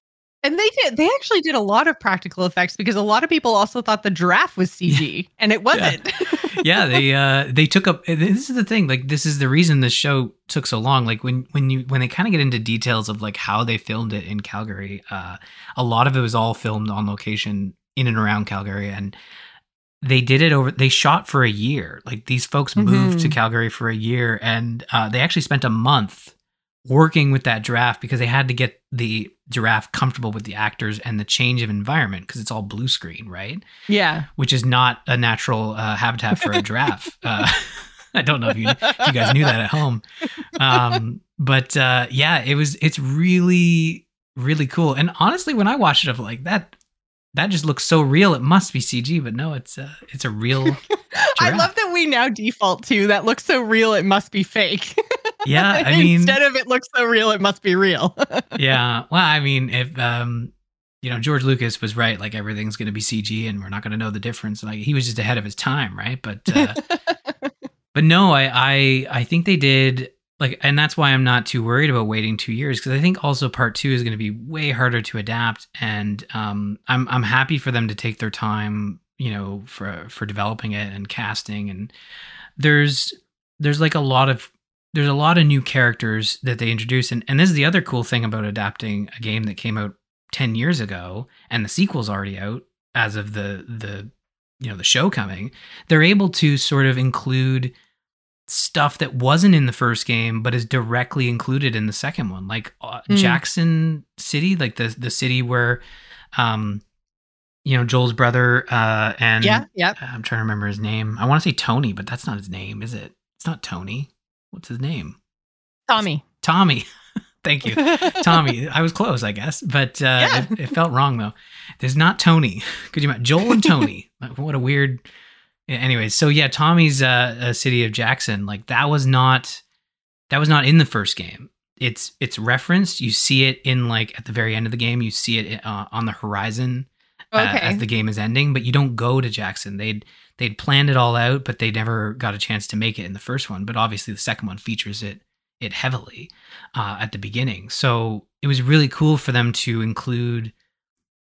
And they did they actually did a lot of practical effects because a lot of people also thought the giraffe was CG and it wasn't. yeah. They uh they took up. This is the thing. Like this is the reason this show took so long. Like when when you when they kind of get into details of like how they filmed it in Calgary, uh, a lot of it was all filmed on location in and around Calgary and they did it over they shot for a year like these folks moved to Mhm. calgary for a year and uh, they actually spent a month working with that giraffe because they had to get the giraffe comfortable with the actors and the change of environment because it's all blue screen right? Yeah. which is not a natural uh, habitat for a giraffe. Uh, i don't know if you, if you guys knew that at home. Um, but uh, yeah it was it's really really cool. And honestly when i watched it i'm like that that just looks so real it must be cg but no it's uh, it's a real I love that we now default to that looks so real it must be fake. yeah i mean instead of it looks so real it must be real. yeah well i mean if um you know george lucas was right like everything's going to be cg and we're not going to know the difference like he was just ahead of his time right but uh but no i i i think they did like and that's why i'm not too worried about waiting two years because i think also part two is going to be way harder to adapt and um i'm i'm happy for them to take their time you know for for developing it and casting and there's there's like a lot of there's a lot of new characters that they introduce and, and this is the other cool thing about adapting a game that came out 10 years ago and the sequel's already out as of the the you know the show coming. They're able to sort of include stuff that wasn't in the first game but is directly included in the second one like uh, Mm. Jackson City like the the city where um you know Joel's brother uh and yeah, yeah. I'm trying to remember his name. I want to say Tony, but that's not his name, is it? It's not Tony. What's his name? Tommy. Tommy. Thank you. Tommy. I was close, I guess, but uh, Yeah. it, it felt wrong though. There's not Tony. Could you imagine Joel and Tony? Like, what a weird. Anyways, so yeah, Tommy's uh, uh, city of Jackson. Like that was not that was not in the first game. it's it's referenced. You see it in like at the very end of the game. You see it uh, on the horizon uh, Okay. as the game is ending, but you don't go to Jackson. They'd they'd planned it all out, but they never got a chance to make it in the first one. But obviously, the second one features it it heavily uh, at the beginning. So it was really cool for them to include,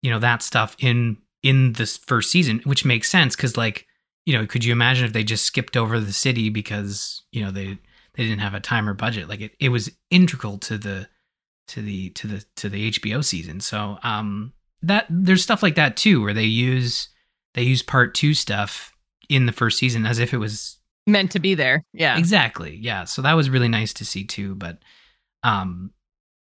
you know, that stuff in in this first season, which makes sense because, like, you know, could you imagine if they just skipped over the city because you know they they didn't have a time or budget? Like, it it was integral to the to the to the to the HBO season. So um that there's stuff like that too where they use they use part 2 stuff in the first season as if it was Meant to be there. Yeah. Exactly. Yeah. So that was really nice to see too. But, um,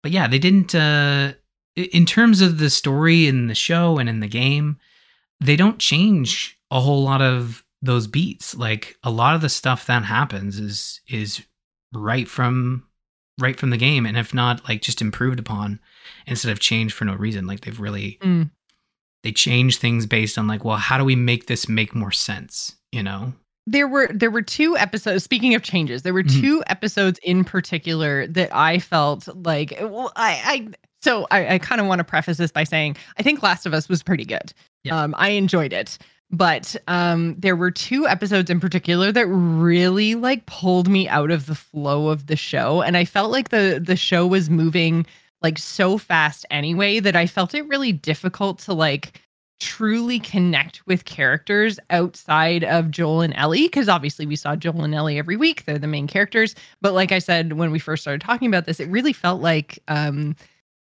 but yeah, they didn't. Uh, in terms of the story in the show and in the game, they don't change a whole lot of those beats. Like a lot of the stuff that happens is is right from right from the game, and if not, like just improved upon instead of changed for no reason. Like they've really Mm. they change things based on like, well, how do we make this make more sense? You know. there were there were two episodes speaking of changes there were Mhm. two episodes in particular that i felt like well i i so i, I kind of want to preface this by saying i think last of us was pretty good Yeah. um i enjoyed it but um there were two episodes in particular that really like pulled me out of the flow of the show and i felt like the the show was moving like so fast anyway that i felt it really difficult to like truly connect with characters outside of Joel and Ellie because obviously we saw Joel and Ellie every week. They're the main characters. But like I said when we first started talking about this it really felt like um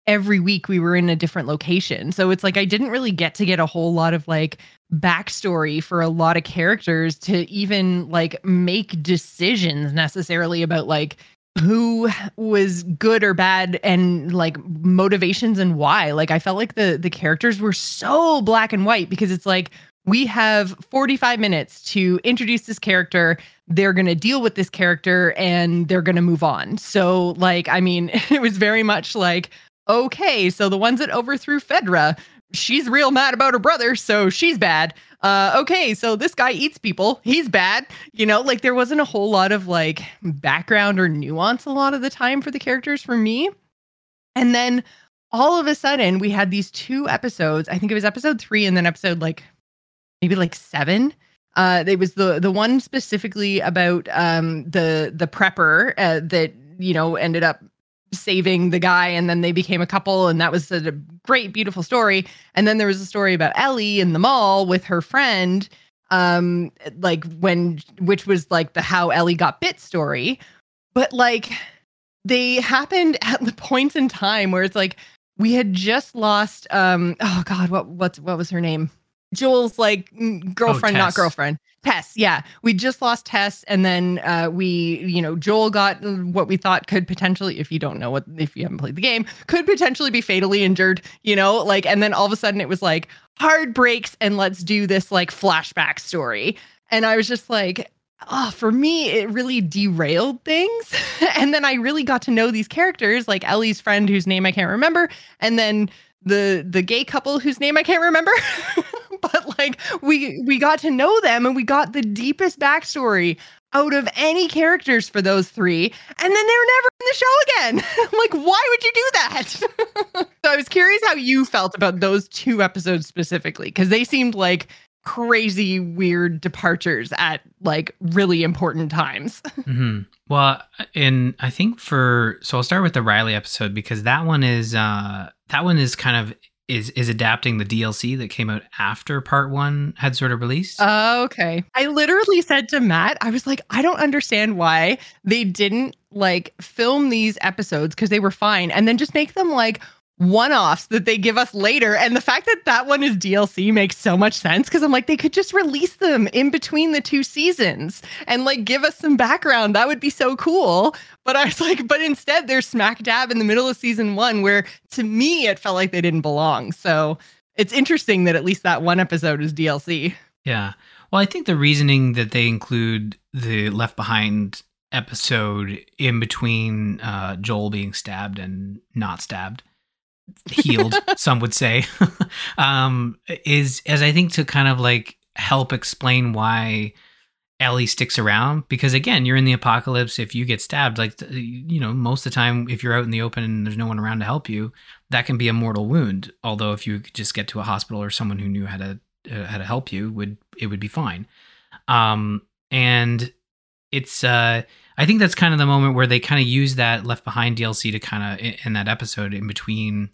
every week we were in a different location. So it's like I didn't really get to get a whole lot of like backstory for a lot of characters to even like make decisions necessarily about like who was good or bad and like motivations and why. Like i felt like the the characters were so black and white because it's like we have 45 minutes to introduce this character they're going to deal with this character and they're going to move on. So like i mean it was very much like okay so the ones that overthrew fedra she's real mad about her brother so she's bad. Uh okay so this guy eats people. He's bad. You know like there wasn't a whole lot of like background or nuance a lot of the time for the characters for me. And then all of a sudden we had these two episodes. I think it was episode three and then episode like maybe like seven. Uh it was the the one specifically about um the the prepper uh, that you know ended up saving the guy and then they became a couple and that was a great beautiful story. And then there was a story about ellie in the mall with her friend um like when which was like the how ellie got bit story. But like they happened at the points in time where it's like we had just lost um oh god what what's what was her name joel's like mm, girlfriend not girlfriend. Tess yeah. We just lost tess and then uh we you know joel got what we thought could potentially if you don't know what if you haven't played the game could potentially be fatally injured you know like and then all of a sudden it was like hard breaks and let's do this like flashback story. And i was just like oh, for me, it really derailed things. and then I really got to know these characters, like Ellie's friend, whose name I can't remember, and then the the gay couple whose name I can't remember. but like we we got to know them and we got the deepest backstory out of any characters for those three. And then they were never in the show again. Like, why would you do that? so I was curious how you felt about those two episodes specifically, because they seemed like crazy weird departures at like really important times. hmm Well, and I think for so I'll start with the Riley episode because that one is uh that one is kind of is is adapting the DLC that came out after part one had sort of released. okay. I literally said to Matt, I was like, I don't understand why they didn't like film these episodes because they were fine and then just make them like one offs that they give us later. And the fact that that one is DLC makes so much sense because I'm like, they could just release them in between the two seasons and like give us some background. That would be so cool. But I was like, but instead they're smack dab in the middle of season one, where to me it felt like they didn't belong. So it's interesting that at least that one episode is DLC. Yeah. Well, I think the reasoning that they include the Left Behind episode in between uh, Joel being stabbed and not stabbed, healed, some would say, um, is as I think to kind of like help explain why Ellie sticks around because again, you're in the apocalypse. If you get stabbed, like you know, most of the time, if you're out in the open and there's no one around to help you, that can be a mortal wound. Although if you could just get to a hospital or someone who knew how to uh, how to help you, would it would be fine. Um, and it's uh, I think that's kind of the moment where they kind of use that Left Behind DLC to kind of in that episode in between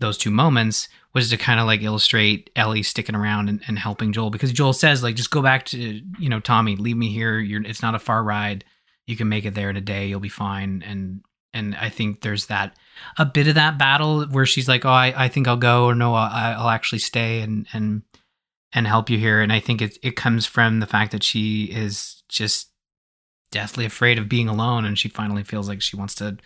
those two moments was to kind of like illustrate Ellie sticking around and, and, helping Joel. Because Joel says like just go back to you know Tommy leave me here. You're it's not a far ride. You can make it there in a day. You'll be fine. And and I think there's that a bit of that battle where she's like oh I, I think I'll go or no I'll, I'll actually stay and and and help you here. And I think it it comes from the fact that she is just deathly afraid of being alone and she finally feels like she wants to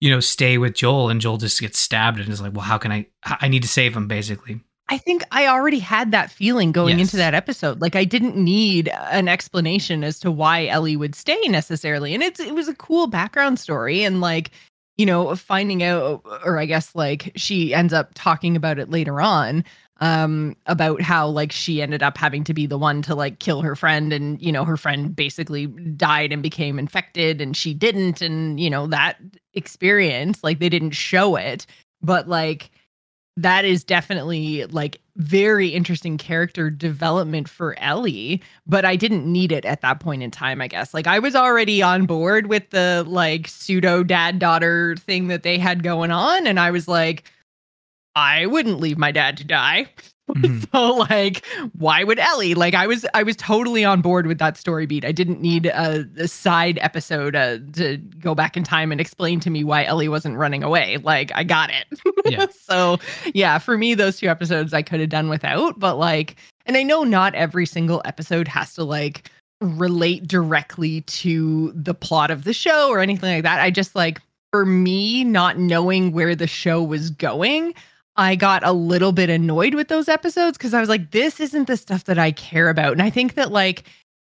you know, stay with Joel and Joel just gets stabbed and is like, well, how can I, I need to save him basically. I think I already had that feeling going yes. into that episode. Like I didn't need an explanation as to why Ellie would stay necessarily. And it's it was a cool background story and like, you know, finding out or I guess like she ends up talking about it later on um about how like she ended up having to be the one to like kill her friend and you know her friend basically died and became infected and she didn't and you know that experience like they didn't show it but like that is definitely like very interesting character development for Ellie, but I didn't need it at that point in time, I guess. Like I was already on board with the like pseudo dad daughter thing that they had going on and I was like I wouldn't leave my dad to die. Mm-hmm. so like why would Ellie? Like I was I was totally on board with that story beat. I didn't need a, a side episode uh, to go back in time and explain to me why Ellie wasn't running away. Like I got it. Yeah. so yeah, for me those two episodes I could have done without, but like and I know not every single episode has to like relate directly to the plot of the show or anything like that. I just like for me not knowing where the show was going, I got a little bit annoyed with those episodes because I was like, this isn't the stuff that I care about. And I think that, like,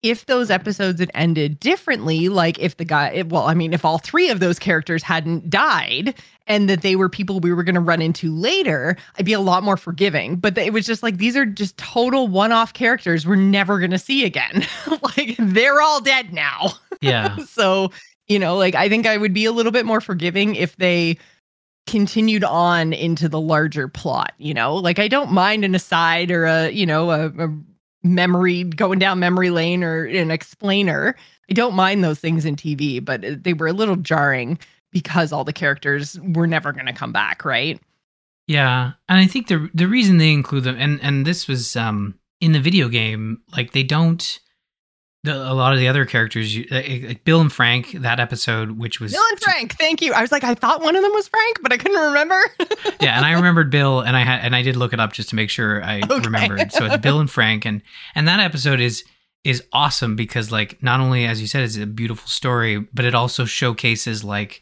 if those episodes had ended differently, like if the guy, well, I mean, if all three of those characters hadn't died and that they were people we were going to run into later, I'd be a lot more forgiving. But it was just like, these are just total one off characters we're never going to see again. like, they're all dead now. Yeah. so, you know, like, I think I would be a little bit more forgiving if they continued on into the larger plot you know? Like i don't mind an aside or a you know a, a, memory going down memory lane or an explainer. I don't mind those things in tv but they were a little jarring because all the characters were never going to come back right? Yeah and i think the the reason they include them and and this was um in the video game like they don't a lot of the other characters, like Bill and Frank, that episode, which was Bill and Frank. Thank you. I was like, I thought one of them was Frank, but I couldn't remember. yeah, and I remembered Bill, and I had, and I did look it up just to make sure I okay. remembered. So it's Bill and Frank, and and that episode is is awesome because like not only as you said, it's a beautiful story, but it also showcases like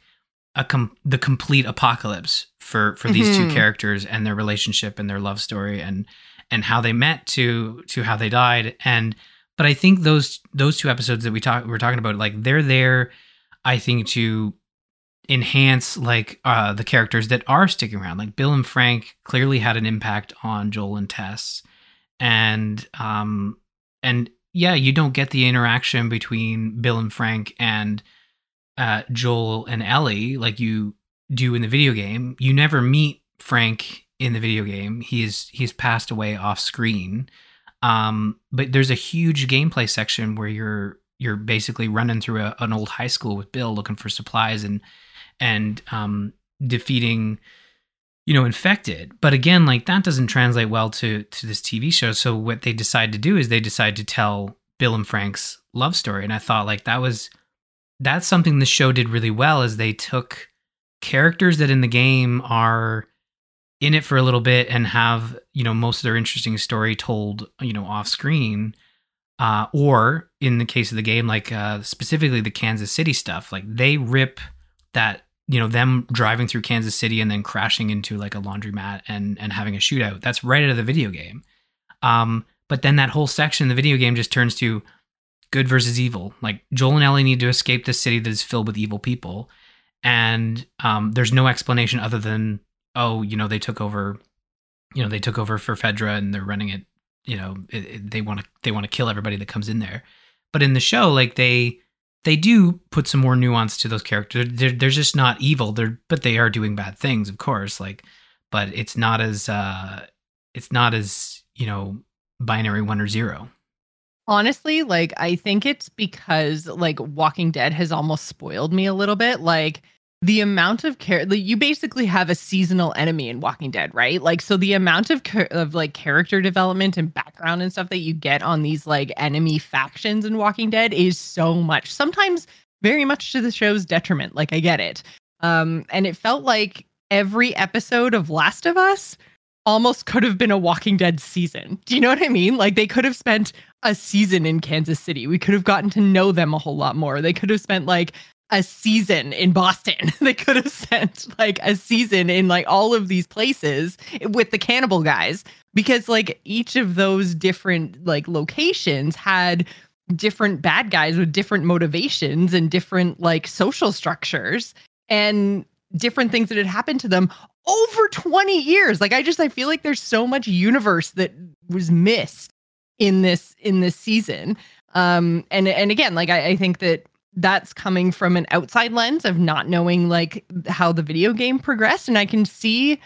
a com- the complete apocalypse for for these mm-hmm. two characters and their relationship and their love story and and how they met to to how they died and but I think those those two episodes that we talk we're talking about, like they're there, I think to enhance like uh the characters that are sticking around. Like Bill and Frank clearly had an impact on Joel and Tess. And um and yeah, you don't get the interaction between Bill and Frank and uh Joel and Ellie like you do in the video game. You never meet Frank in the video game. He's he's passed away off screen. Um, but there's a huge gameplay section where you're you're basically running through a, an old high school with Bill looking for supplies and and um, defeating you know infected. But again like that doesn't translate well to to this tv show. So what they decide to do is they decide to tell bill and frank's love story. And i thought like that was that's something the show did really well is they took characters that in the game are in it for a little bit and have you know most of their interesting story told you know off screen uh, or in the case of the game like uh, specifically the kansas city stuff like they rip that you know them driving through kansas city and then crashing into like a laundromat and and having a shootout that's right out of the video game. Um, but then that whole section the video game just turns to good versus evil. Like joel and ellie need to escape this city that is filled with evil people and um, there's no explanation other than oh, you know, they took over, you know, they took over for Fedra and they're running it you know it, it, they want to they want to kill everybody that comes in there. But in the show, like they they do put some more nuance to those characters. They're they're just not evil. They're but they are doing bad things, of course. Like, but it's not as uh it's not as you know binary one or zero. Honestly, like I think it's because like Walking Dead has almost spoiled me a little bit. Like the amount of care like, you basically have a seasonal enemy in Walking Dead, right? Like so the amount of of like character development and background and stuff that you get on these like enemy factions in Walking Dead is so much. Sometimes very much to the show's detriment. Like I get it. Um and it felt like every episode of Last of Us almost could have been a Walking Dead season. Do you know what I mean? Like they could have spent a season in Kansas City. We could have gotten to know them a whole lot more. They could have spent like a season in Boston. they could have sent like a season in like all of these places with the cannibal guys because like each of those different like locations had different bad guys with different motivations and different like social structures and different things that had happened to them over 20 years. Like I just I feel like there's so much universe that was missed in this in this season. Um and and again, like I, I think that that's coming from an outside lens of not knowing like how the video game progressed. And i can see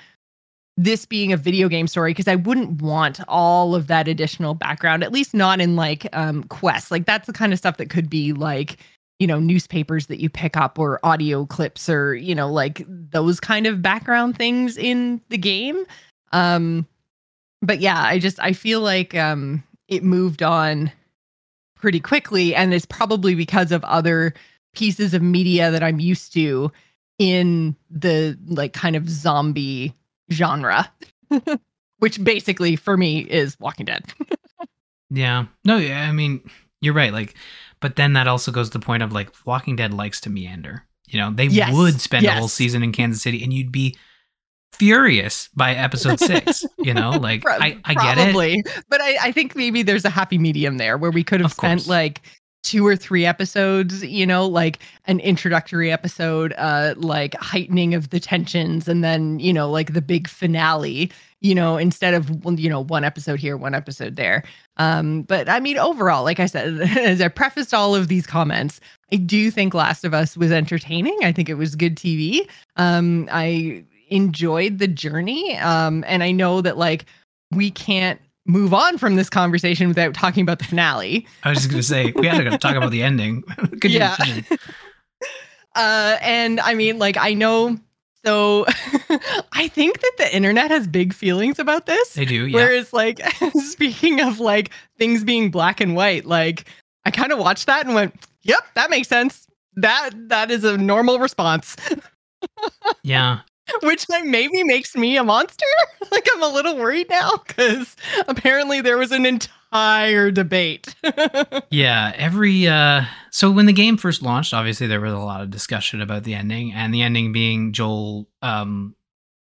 this being a video game story because i wouldn't want all of that additional background at least not in like um quests like that's the kind of stuff that could be like you know newspapers that you pick up or audio clips or you know like those kind of background things in the game. Um but yeah i just i feel like um it moved on pretty quickly and it's probably because of other pieces of media that I'm used to in the like kind of zombie genre which basically for me is Walking Dead. yeah. No, yeah. I mean, you're right like but then that also goes to the point of like Walking Dead likes to meander. You know, they yes. would spend yes. a whole season in Kansas City and you'd be furious by episode six. you know, like I, I get it. But I, I think maybe there's a happy medium there where we could have spent like two or three episodes, you know, like an introductory episode, uh, like heightening of the tensions, and then, you know, like the big finale, you know, instead of you know, one episode here, one episode there. Um, but I mean, overall, like I said, as I prefaced all of these comments, I do think Last of Us was entertaining. I think it was good TV. Um, I enjoyed the journey. Um, and I know that like we can't move on from this conversation without talking about the finale. I was just gonna say we had to talk about the ending. Yeah. uh, and I mean, like I know. So I think that the internet has big feelings about this. They do, yeah. Whereas, like, speaking of like things being black and white, like I kind of watched that and went, "Yep, that makes sense. That that is a normal response." yeah, which like maybe makes me a monster. like I'm a little worried now because apparently there was an entire debate. yeah, every uh so when the game first launched, obviously there was a lot of discussion about the ending, and the ending being Joel um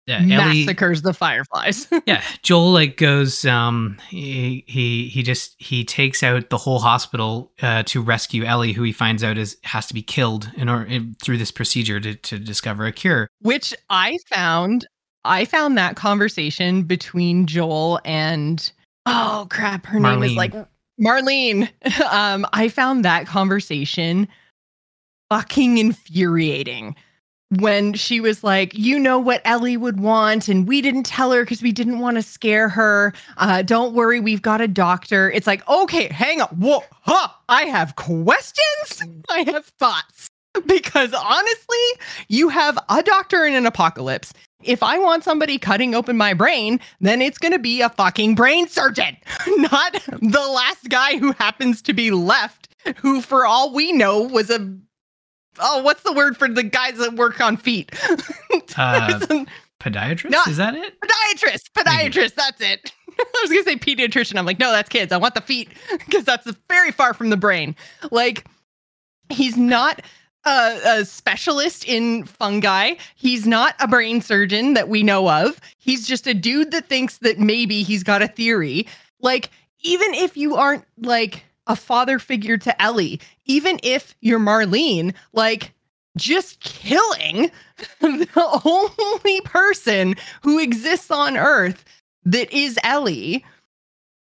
yeah, massacres the fireflies. yeah, Joel like goes um he he he just he takes out the whole hospital uh, to rescue Ellie who he finds out is has to be killed in order in, through this procedure to to discover a cure. Which I found I found that conversation between Joel and oh crap, her Marlene. name is like Marlene. um I found that conversation fucking infuriating when she was like, you know what Ellie would want, and we didn't tell her because we didn't want to scare her. Uh, don't worry, we've got a doctor. It's like, okay, hang on. Whoa, huh, I have questions. I have thoughts. Because honestly, you have a doctor in an apocalypse. If I want somebody cutting open my brain, then it's going to be a fucking brain surgeon, not the last guy who happens to be left, who, for all we know, was a oh, what's the word for the guys that work on feet? uh, podiatrist? Is that it? Podiatrist. Podiatrist. That's it. I was gonna say pediatrician. I'm like, no, that's kids. I want the feet because that's very far from the brain. Like, he's not a, a, specialist in fungi. He's not a brain surgeon that we know of. He's just a dude that thinks that maybe he's got a theory. Like, even if you aren't like a father figure to Ellie, even if you're Marlene, like just killing the only person who exists on Earth that is Ellie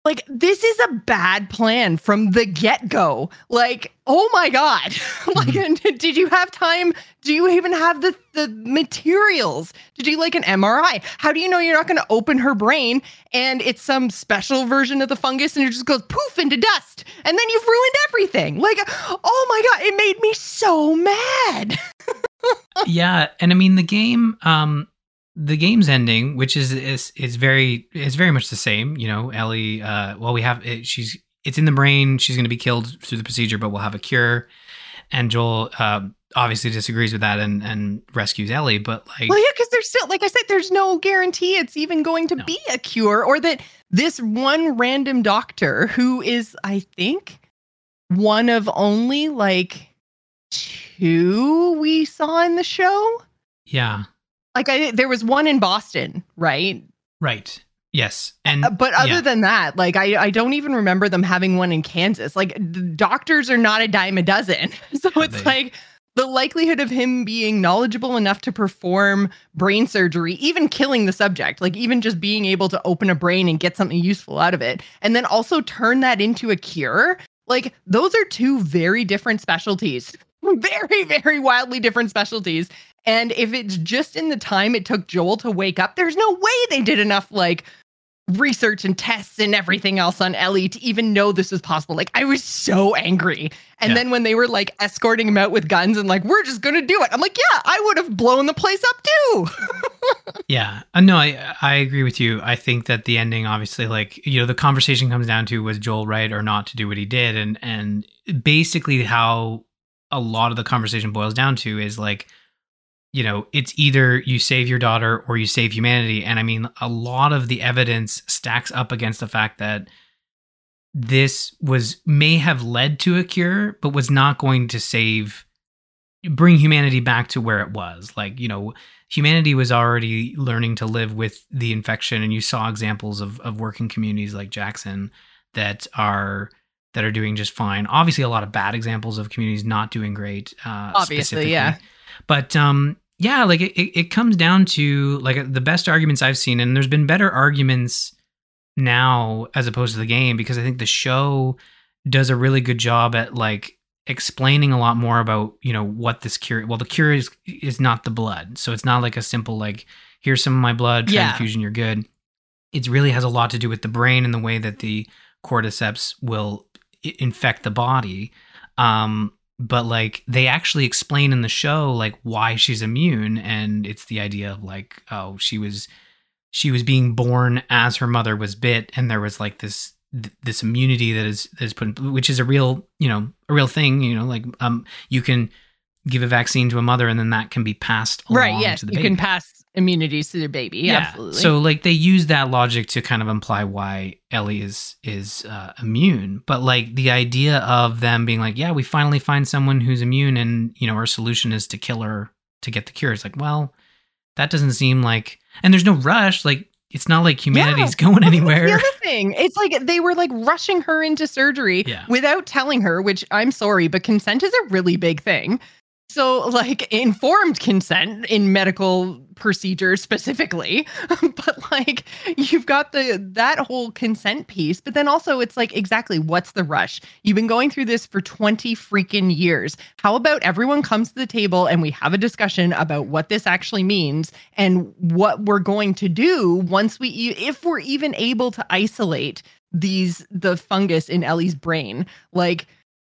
like this is a bad plan from the get-go. Like oh my god. Like mm-hmm. did you have time? Do you even have the the materials to do like an mri how do you know you're not going to open her brain and it's some special version of the fungus and it just goes poof into dust and then you've ruined everything? Like oh my god it made me so mad. Yeah and i mean the game um the game's ending, which is is is very is very much the same. You know, Ellie. Uh, well, we have it, she's it's in the brain. She's going to be killed through the procedure, but we'll have a cure. And Joel uh, obviously disagrees with that and and rescues Ellie. But like, well, yeah, because there's still, like I said, there's no guarantee it's even going to no. be a cure, or that this one random doctor who is, I think, one of only like two we saw in the show. Yeah. Like I there was one in Boston, right? Right. Yes. And uh, but other yeah. than that, like I I don't even remember them having one in Kansas. Like doctors are not a dime a dozen. So it's they? like the likelihood of him being knowledgeable enough to perform brain surgery, even killing the subject, like even just being able to open a brain and get something useful out of it, and then also turn that into a cure, like those are two very different specialties. Very, very wildly different specialties. And if it's just in the time it took Joel to wake up, there's no way they did enough like research and tests and everything else on Ellie to even know this was possible. Like I was so angry. And yeah. then when they were like escorting him out with guns and like we're just going to do it. I'm like, yeah, I would have blown the place up too. yeah. Uh, no, I I agree with you. I think that the ending obviously like, you know, the conversation comes down to was Joel right or not to do what he did and and basically how a lot of the conversation boils down to is like you know, it's either you save your daughter or you save humanity. And I mean, a lot of the evidence stacks up against the fact that this was may have led to a cure, but was not going to save bring humanity back to where it was. Like, you know, humanity was already learning to live with the infection, and you saw examples of of working communities like Jackson that are that are doing just fine. Obviously, a lot of bad examples of communities not doing great. Uh, Obviously, yeah. But um, yeah, like it, it comes down to like the best arguments I've seen, and there's been better arguments now as opposed to the game because I think the show does a really good job at like explaining a lot more about you know what this cure. Well, the cure is is not the blood, so it's not like a simple like here's some of my blood transfusion, yeah. you're good. It really has a lot to do with the brain and the way that the cordyceps will infect the body. Um, but like they actually explain in the show like why she's immune and it's the idea of like oh she was she was being born as her mother was bit and there was like this this immunity that is that is put in, which is a real you know a real thing you know like um you can give a vaccine to a mother and then that can be passed right yes you baby. can pass immunities to their baby. Yeah. Absolutely. So like they use that logic to kind of imply why Ellie is is uh, immune, but like the idea of them being like, yeah, we finally find someone who's immune, and you know our solution is to kill her to get the cure. It's like, well, that doesn't seem like, and there's no rush. Like it's not like humanity's yeah. going anywhere. the other thing, it's like they were like rushing her into surgery yeah. without telling her. Which I'm sorry, but consent is a really big thing. So, like informed consent in medical procedures specifically, but like you've got the that whole consent piece, but then also it's like exactly what's the rush? You've been going through this for 20 freaking years. How about everyone comes to the table and we have a discussion about what this actually means and what we're going to do once we if we're even able to isolate these the fungus in Ellie's brain. Like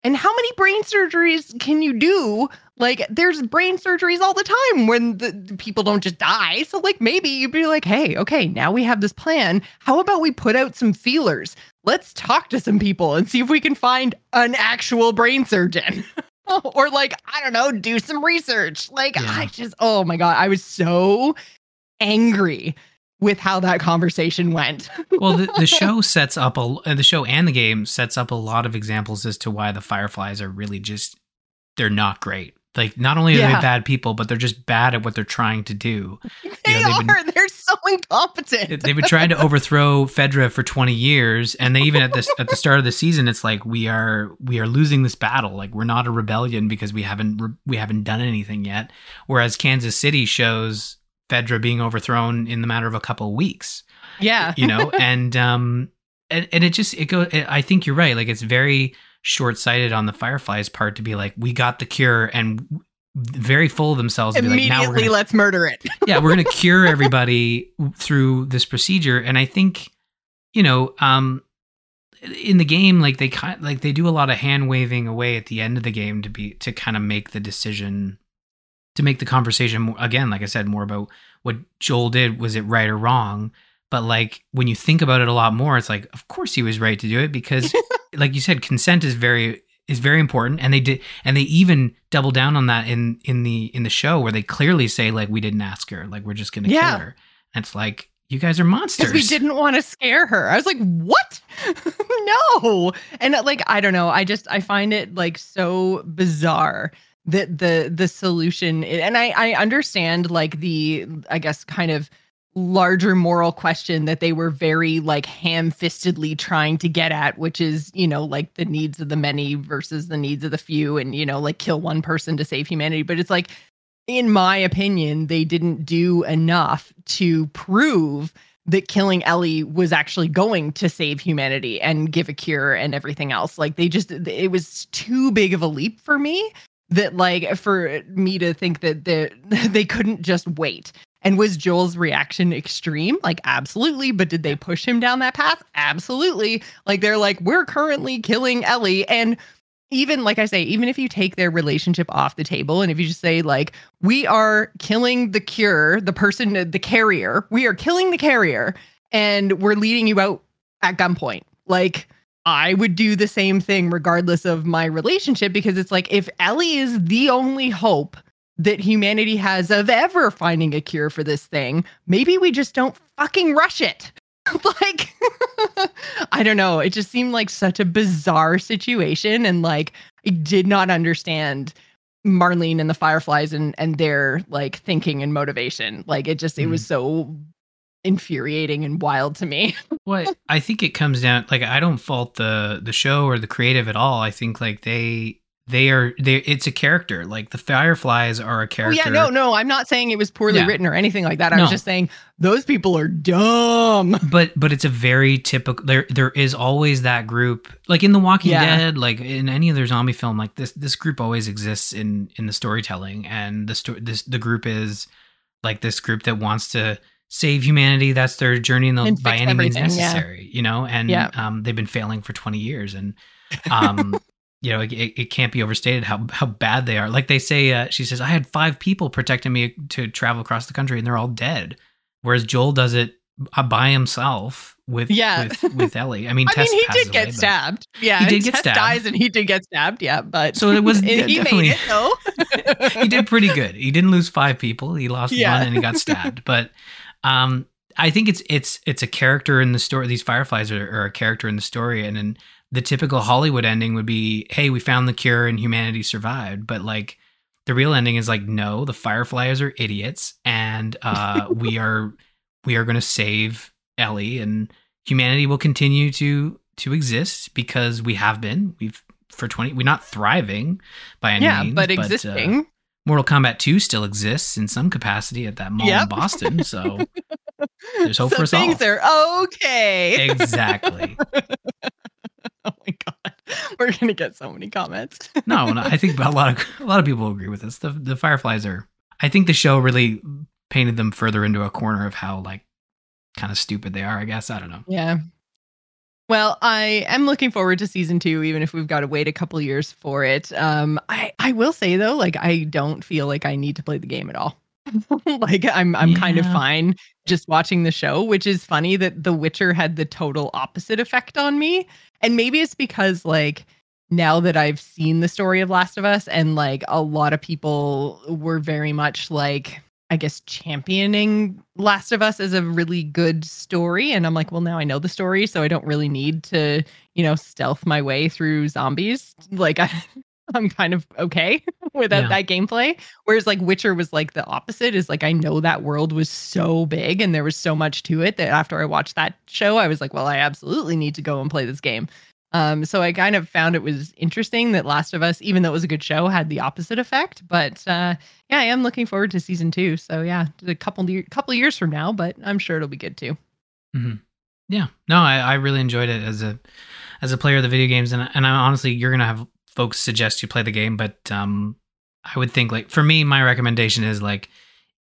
and how many brain surgeries can you do? Like, there's brain surgeries all the time when the, the, people don't just die. So, like, maybe you'd be like, hey, okay, now we have this plan. How about we put out some feelers? Let's talk to some people and see if we can find an actual brain surgeon. or, like, I don't know, do some research. Like, yeah. I just, oh my God, I was so angry with how that conversation went. well, the, the show sets up a uh, the show and the game sets up a lot of examples as to why the Fireflies are really just they're not great. Like not only are yeah. they bad people, but they're just bad at what they're trying to do. They you know, are. Been, they're so incompetent. they've been trying to overthrow Fedra for 20 years, and they even at this at the start of the season, it's like we are we are losing this battle. Like we're not a rebellion because we haven't we haven't done anything yet. Whereas Kansas City shows Fedra being overthrown in the matter of a couple of weeks. Yeah. you know, and um and, and it just it go i think you're right like it's very short-sighted on the fireflies part to be like we got the cure and very full of themselves and be like, now we're Immediately, gonna, let's murder it. yeah we're gonna cure everybody through this procedure and i think you know um in the game like they kind like they do a lot of hand waving away at the end of the game to be to kind of make the decision to make the conversation again like i said more about what joel did was it right or wrong but like when you think about it a lot more it's like of course he was right to do it because like you said consent is very is very important and they did and they even double down on that in in the in the show where they clearly say like we didn't ask her like we're just gonna Yeah. kill her and it's like you guys are monsters we didn't want to scare her. I was like, what? no. And uh, like, I don't know. I just I find it like so bizarre that the the solution and I I understand like the I guess kind of larger moral question that they were very like ham-fistedly trying to get at which is you know like the needs of the many versus the needs of the few and you know like kill one person to save humanity. But it's like in my opinion they didn't do enough to prove that killing Ellie was actually going to save humanity and give a cure and everything else. Like they just it was too big of a leap for me that like for me to think that they they couldn't just wait and was Joel's reaction extreme? Like, absolutely. But did they push him down that path? Absolutely. Like, they're like, we're currently killing Ellie. And even, like I say, even if you take their relationship off the table and if you just say, like, we are killing the cure, the person, the carrier, we are killing the carrier and we're leading you out at gunpoint. Like, I would do the same thing regardless of my relationship because it's like if Ellie is the only hope that humanity has of ever finding a cure for this thing, maybe we just don't fucking rush it. like, I don't know. It just seemed like such a bizarre situation. And like, I did not understand Marlene and the Fireflies and, and their like thinking and motivation. Like, it just, it was mm-hmm. so infuriating and wild to me. Well, I think it comes down like I don't fault the the show or the creative at all. I think like they they are they it's a character. Like the Fireflies are a Oh, character. yeah, no, no, I'm not saying it was poorly Yeah. written or anything like that. I was just saying those people are dumb. But but it's a very typical there there is always that group like in The Walking Yeah. Dead, like in any other zombie film like this this group always exists in in the storytelling and the sto- this the group is like this group that wants to save humanity. That's their journey in the, by any means everything, yeah. necessary, you know? And Yeah. um they've been failing for 20 years and um you know, it, it can't be overstated how how bad they are. Like they say, uh, she says, "I had five people protecting me to travel across the country, and they're all dead." Whereas Joel does it uh, by himself with Yeah. with, with Ellie. I mean, I Tess mean, he did get away, stabbed. Yeah, He did get Tess stabbed. dies and he did get stabbed. Yeah, but So it was he definitely- made it though. he did pretty good. He didn't lose five people. He lost Yeah. one and he got stabbed. But um, I think it's it's it's a character in the story. These fireflies are, are a character in the story, and then the typical Hollywood ending would be, "Hey, we found the cure and humanity survived." But like the real ending is like, no, the fireflies are idiots, and uh, we are we are going to save Ellie, and humanity will continue to to exist because we have been. We've for twenty. We're not thriving by any yeah, means, but uh, existing. Mortal Kombat 2 still exists in some capacity at that mall in Boston. So there's hope so for us all. things are okay. exactly. we're gonna get so many comments. No, no, I think a lot of a lot of people agree with this. The the Fireflies are. I think the show really painted them further into a corner of how like kind of stupid they are. I guess I don't know. Yeah. Well, I am looking forward to season two, even if we've got to wait a couple years for it. Um, I I will say though, like I don't feel like I need to play the game at all. like I'm I'm kind of fine just watching the show, which is funny that The Witcher had the total opposite effect on me. And maybe it's because like now that I've seen the story of Last of Us and like a lot of people were very much like I guess championing Last of Us as a really good story and I'm like, well now I know the story so I don't really need to, you know, stealth my way through zombies. Like I I'm kind of okay with that, Yeah. that gameplay. Whereas like Witcher was like the opposite is like I know that world was so big and there was so much to it that after I watched that show I was like, well I absolutely need to go and play this game. Um, so I kind of found it was interesting that Last of Us, even though it was a good show, had the opposite effect. But uh, yeah, I am looking forward to season two. So yeah, a couple year, couple years from now, but I'm sure it'll be good too. Mhm. Yeah, no, I, I really enjoyed it as a as a player of the video games, and and I, honestly, you're gonna have folks suggest you play the game, but um, I would think like for me, my recommendation is like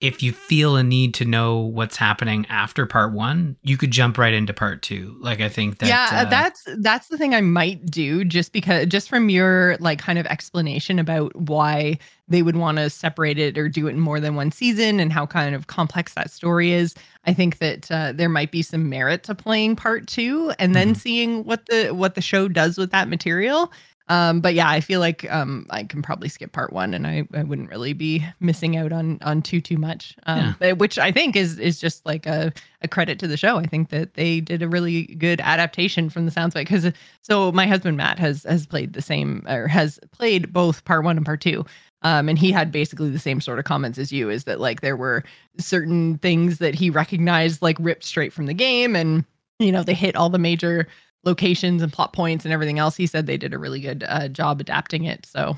if you feel a need to know what's happening after part one, you could jump right into part two. Like I think that yeah, uh, that's that's the thing I might do just because just from your like kind of explanation about why they would want to separate it or do it in more than one season and how kind of complex that story is. I think that uh, there might be some merit to playing part two and then Mhm. seeing what the what the show does with that material. Um, but yeah, I feel like um, I can probably skip part one, and I, I wouldn't really be missing out on on too too much. Um, but- which I think is is just like a, a credit to the show. I think that they did a really good adaptation from the sounds of it. Because so my husband Matt has has played the same or has played both part one and part two. Um, and he had basically the same sort of comments as you is that like there were certain things that he recognized like ripped straight from the game and you know they hit all the major locations and plot points and everything else he said they did a really good uh, job adapting it so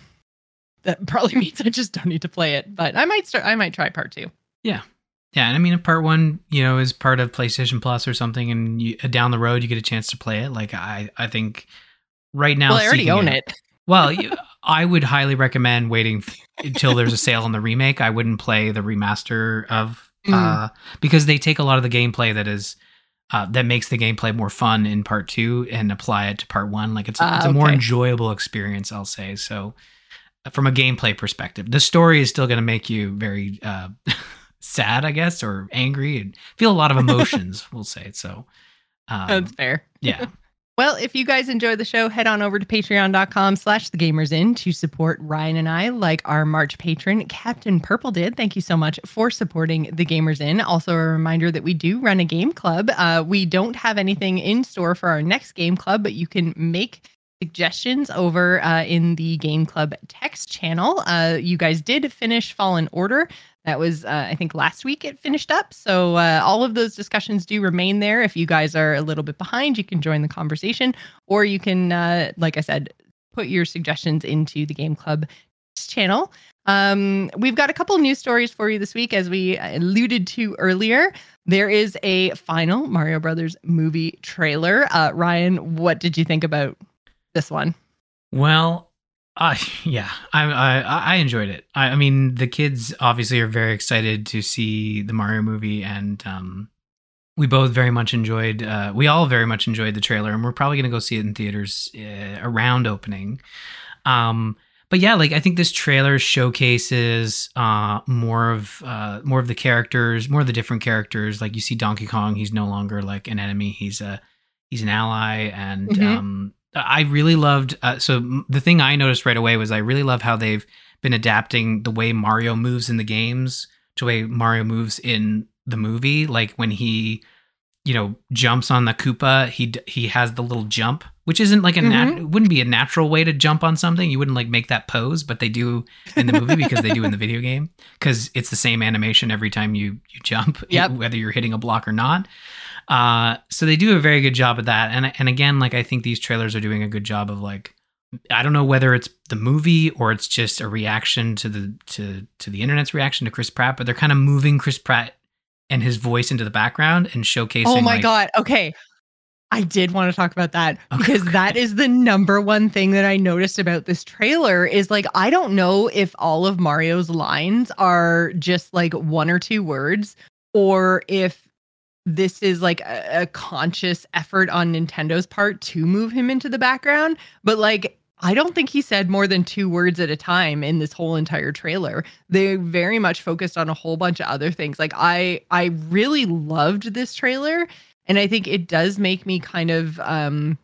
that probably means i just don't need to play it but i might start i might try part two Yeah, yeah, and I mean, if part one, you know, is part of PlayStation Plus or something, and you, uh, down the road you get a chance to play it, like I, I think right now, well i already own out- it Well, you, I would highly recommend waiting until there's a sale on the remake. I wouldn't play the remaster of Mm. uh, because they take a lot of the gameplay that is uh, that makes the gameplay more fun in part two and apply it to part one. Like it's Ah, it's a more enjoyable experience, I'll say. So, uh, from a gameplay perspective, the story is still going to make you very uh, sad, I guess, or angry and feel a lot of emotions. we'll say so. Um, that's fair yeah. Well, if you guys enjoy the show, head on over to patreon.com slash the gamers inn to support Ryan and I, like our March patron, Captain Purple did. Thank you so much for supporting the gamers inn. Also, a reminder that we do run a game club. Uh, we don't have anything in store for our next game club, but you can make suggestions over uh, in the game club text channel. Uh, you guys did finish Fallen Order. That was, uh, I think, last week it finished up. So uh, all of those discussions do remain there. If you guys are a little bit behind, you can join the conversation, or you can, uh, like I said, put your suggestions into the Game Club channel. Um, we've got a couple news stories for you this week, as we alluded to earlier. There is a final Mario Brothers movie trailer. Uh, Ryan, what did you think about this one? Well, uh, yeah, I, I I enjoyed it. I, I mean, the kids obviously are very excited to see the Mario movie, and um, we both very much enjoyed. Uh, we all very much enjoyed the trailer, and we're probably going to go see it in theaters uh, around opening. Um, but yeah, like I think this trailer showcases uh, more of uh, more of the characters, more of the different characters. Like you see Donkey Kong, he's no longer like an enemy; he's a he's an ally, and Mhm. um, I really loved. Uh, so the thing I noticed right away was I really love how they've been adapting the way Mario moves in the games to the way Mario moves in the movie. Like when he, you know, jumps on the Koopa, he d- he has the little jump, which isn't like a nat- it wouldn't be a natural way to jump on something. You wouldn't like make that pose, but they do in the movie because they do in the video game because it's the same animation every time you you jump, Yep. whether you're hitting a block or not. Uh, so they do a very good job of that, and and again, like I think these trailers are doing a good job of like I don't know whether it's the movie or it's just a reaction to the to to the internet's reaction to Chris Pratt, but they're kind of moving Chris Pratt and his voice into the background and showcasing. Oh my like- god. Okay. I did want to talk about that because okay. that is the number one thing that I noticed about this trailer is like I don't know if all of Mario's lines are just like one or two words or if this is like a, a conscious effort on Nintendo's part to move him into the background, but like I don't think he said more than two words at a time in this whole entire trailer. They very much focused on a whole bunch of other things. Like I I really loved this trailer and I think it does make me kind of um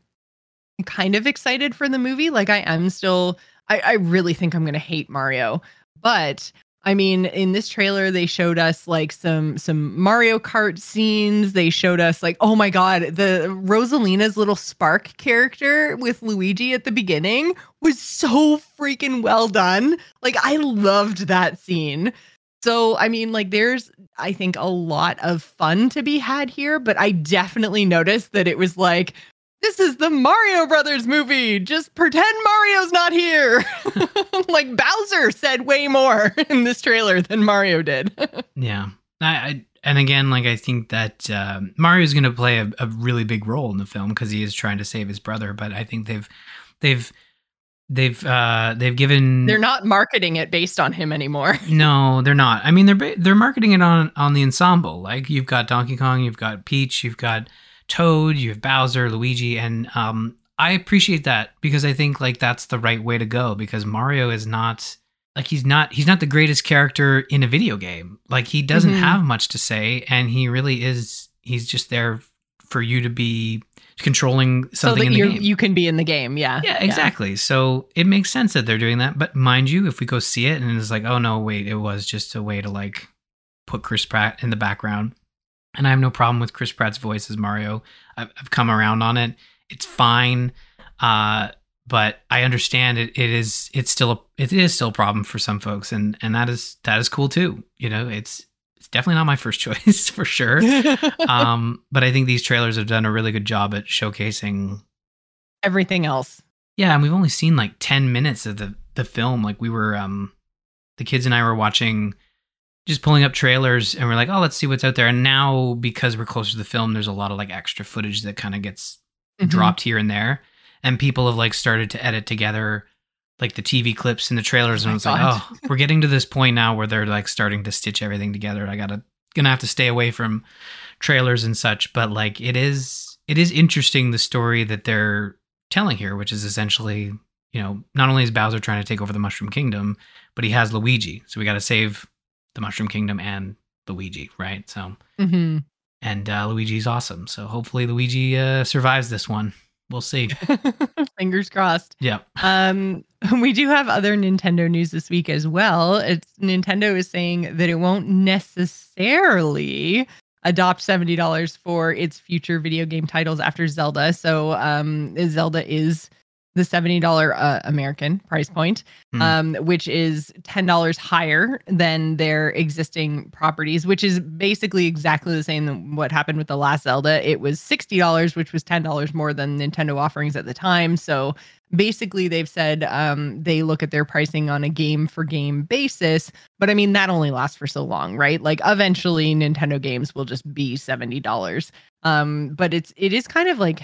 kind of excited for the movie. Like I am still I, I really think I'm gonna hate Mario. But I mean, in this trailer, they showed us like some some Mario Kart scenes. They showed us like, oh my god, the Rosalina's little Spark character with Luigi at the beginning was so freaking well done. Like I loved that scene. So I mean, like there's I think a lot of fun to be had here, but I definitely noticed that it was like this is the Mario Brothers movie. Just pretend Mario's not here. like Bowser said way more in this trailer than Mario did. Yeah. I, I and again, like I think that uh, Mario is going to play a, a really big role in the film because he is trying to save his brother. But I think they've they've they've uh they've given They're not marketing it based on him anymore. no they're not i mean they're they're marketing it on on the ensemble like you've got donkey kong you've got peach you've got toad you have bowser luigi and um i appreciate that because i think like that's the right way to go because mario is not like he's not he's not the greatest character in a video game like he doesn't Mhm. have much to say and he really is he's just there for you to be controlling So something that in the you game you can be in the game. Yeah. yeah, exactly. So it makes sense that they're doing that. But mind you, if we go see it and it's like, oh no, wait, it was just a way to like put Chris Pratt in the background. And I have no problem with Chris Pratt's voice as Mario. I've, I've come around on it. It's fine. Uh, but I understand it. It is. It's still a. It is still a problem for some folks, and and that is that is cool too. You know, it's it's definitely not my first choice for sure. um, but I think these trailers have done a really good job at showcasing Everything else. yeah, and we've only seen like 10 minutes of the the film. Like we were um the kids and I were watching just pulling up trailers and we're like, "Oh, let's see what's out there." And now because we're closer to the film, there's a lot of like extra footage that kind of gets Mhm. dropped here and there. And people have like started to edit together like the TV clips and the trailers Oh and my it's like, "Oh, we're getting to this point now where they're like starting to stitch everything together." I got to going to have to stay away from trailers and such, but like it is it is interesting the story that they're telling here, which is essentially, you know, not only is Bowser trying to take over the Mushroom Kingdom, but he has Luigi. So we got to save the Mushroom Kingdom and Luigi, right? So, Mhm. and uh, Luigi's awesome. So hopefully Luigi uh, survives this one. We'll see. Fingers crossed. Yeah. Um, we do have other Nintendo news this week as well. It's Nintendo is saying that it won't necessarily adopt seventy dollars for its future video game titles after Zelda. So, um, Zelda is the seventy dollar uh, American price point, Hmm. um, which is ten dollars higher than their existing properties, which is basically exactly the same than what happened with the last Zelda. It was sixty dollars, which was ten dollars more than Nintendo offerings at the time. So basically, they've said um, they look at their pricing on a game for game basis. But I mean, that only lasts for so long, right? Like eventually, Nintendo games will just be seventy dollars. Um, but it's it is kind of like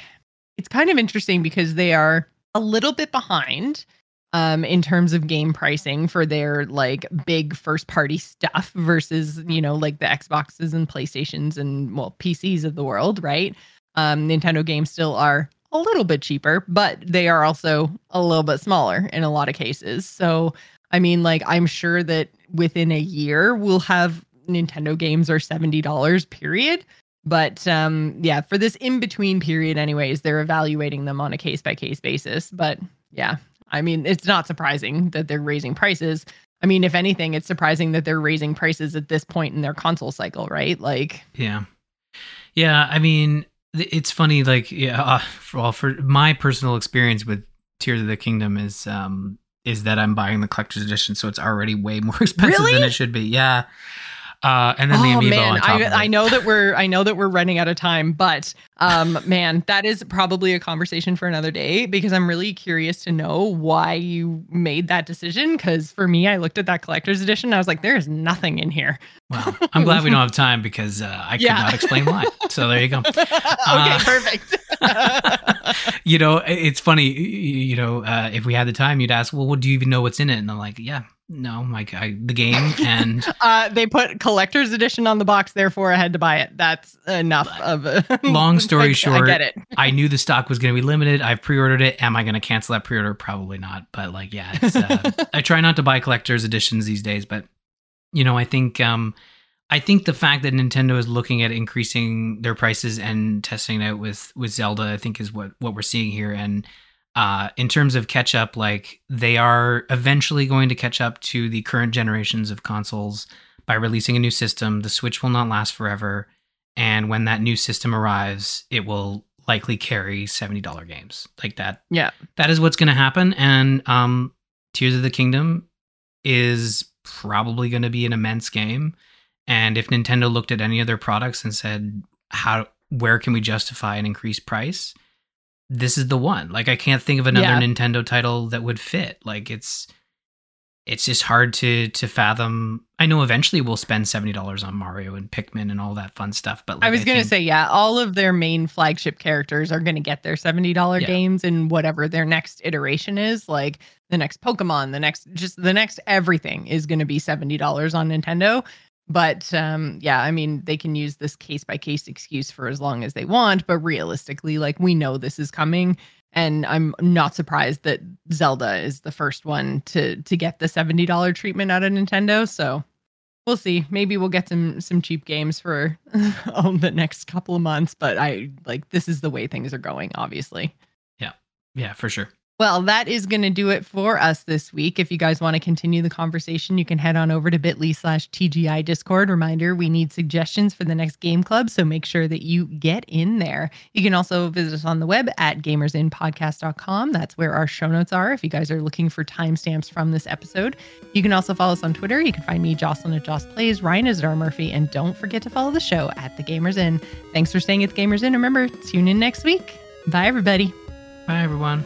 it's kind of interesting because they are a little bit behind um in terms of game pricing for their like big first party stuff versus you know like the Xboxes and PlayStations and well PCs of the world, right? Um Nintendo games still are a little bit cheaper, but they are also a little bit smaller in a lot of cases. So I mean like I'm sure that within a year we'll have Nintendo games are $70 period. But um yeah, for this in between period anyways, they're evaluating them on a case by case basis, but yeah, I mean, it's not surprising that they're raising prices. I mean, if anything, it's surprising that they're raising prices at this point in their console cycle, right? Like, Yeah. Yeah. I mean, it's funny. Like, yeah, uh, for, well, for my personal experience with Tears of the Kingdom is, um, is that I'm buying the collector's edition, so it's already way more expensive than it should be. Yeah. Uh, and then the oh amiibo man, I. I know that we're I know that we're running out of time, but um, man, that is probably a conversation for another day because I'm really curious to know why you made that decision. Because for me, I looked at that collector's edition, and I was like, there is nothing in here. Well, I'm glad we don't have time because uh, I could Yeah. not explain why. So there you go. okay, Uh, perfect. You know, it's funny. You know, uh, if we had the time, you'd ask, "Well, what do you even know what's in it?" And I'm like, "Yeah, no, like I, the game and Uh, they put collector's edition on the box, therefore I had to buy it. That's enough of a Long story I- short, I get it. I knew the stock was going to be limited. I've pre-ordered it. Am I going to cancel that pre-order? Probably not. But like, yeah, it's, uh, I try not to buy collector's editions these days. But you know, I think um, I think the fact that Nintendo is looking at increasing their prices and testing it out with with Zelda, I think is what what we're seeing here. And uh, in terms of catch up, like they are eventually going to catch up to the current generations of consoles by releasing a new system. The Switch will not last forever. And when that new system arrives, it will likely carry $70 games. Like that. Yeah. That is what's going to happen. And um, Tears of the Kingdom is probably going to be an immense game. And if Nintendo looked at any of their products and said, how, where can we justify an increased price? This is the one. Like, I can't think of another Yeah. Nintendo title that would fit. Like, it's, it's just hard to to fathom. I know eventually we'll spend seventy dollars on Mario and Pikmin and all that fun stuff. But like, I was gonna think- say, yeah, all of their main flagship characters are gonna get their seventy dollar Yeah. games and whatever their next iteration is. Like the next Pokemon, the next just the next everything is gonna be seventy dollars on Nintendo. But um, yeah, I mean, they can use this case by case excuse for as long as they want. But realistically, like we know this is coming, and I'm not surprised that Zelda is the first one to to get the seventy dollar treatment out of Nintendo. So we'll see. Maybe we'll get some some cheap games for the next couple of months. But I like this is the way things are going. Obviously. yeah, yeah, for sure. Well, that is going to do it for us this week. If you guys want to continue the conversation, you can head on over to bit.ly slash TGI Discord. Reminder, we need suggestions for the next game club, so make sure that you get in there. You can also visit us on the web at gamersinpodcast.com. That's where our show notes are if you guys are looking for timestamps from this episode. You can also follow us on Twitter. You can find me, Jocelyn at Joss Plays, Ryan is at R. Murphy, and don't forget to follow the show at The Gamers Inn. Thanks for staying at The Gamers Inn. Remember, tune in next week. Bye, everybody. Bye, everyone.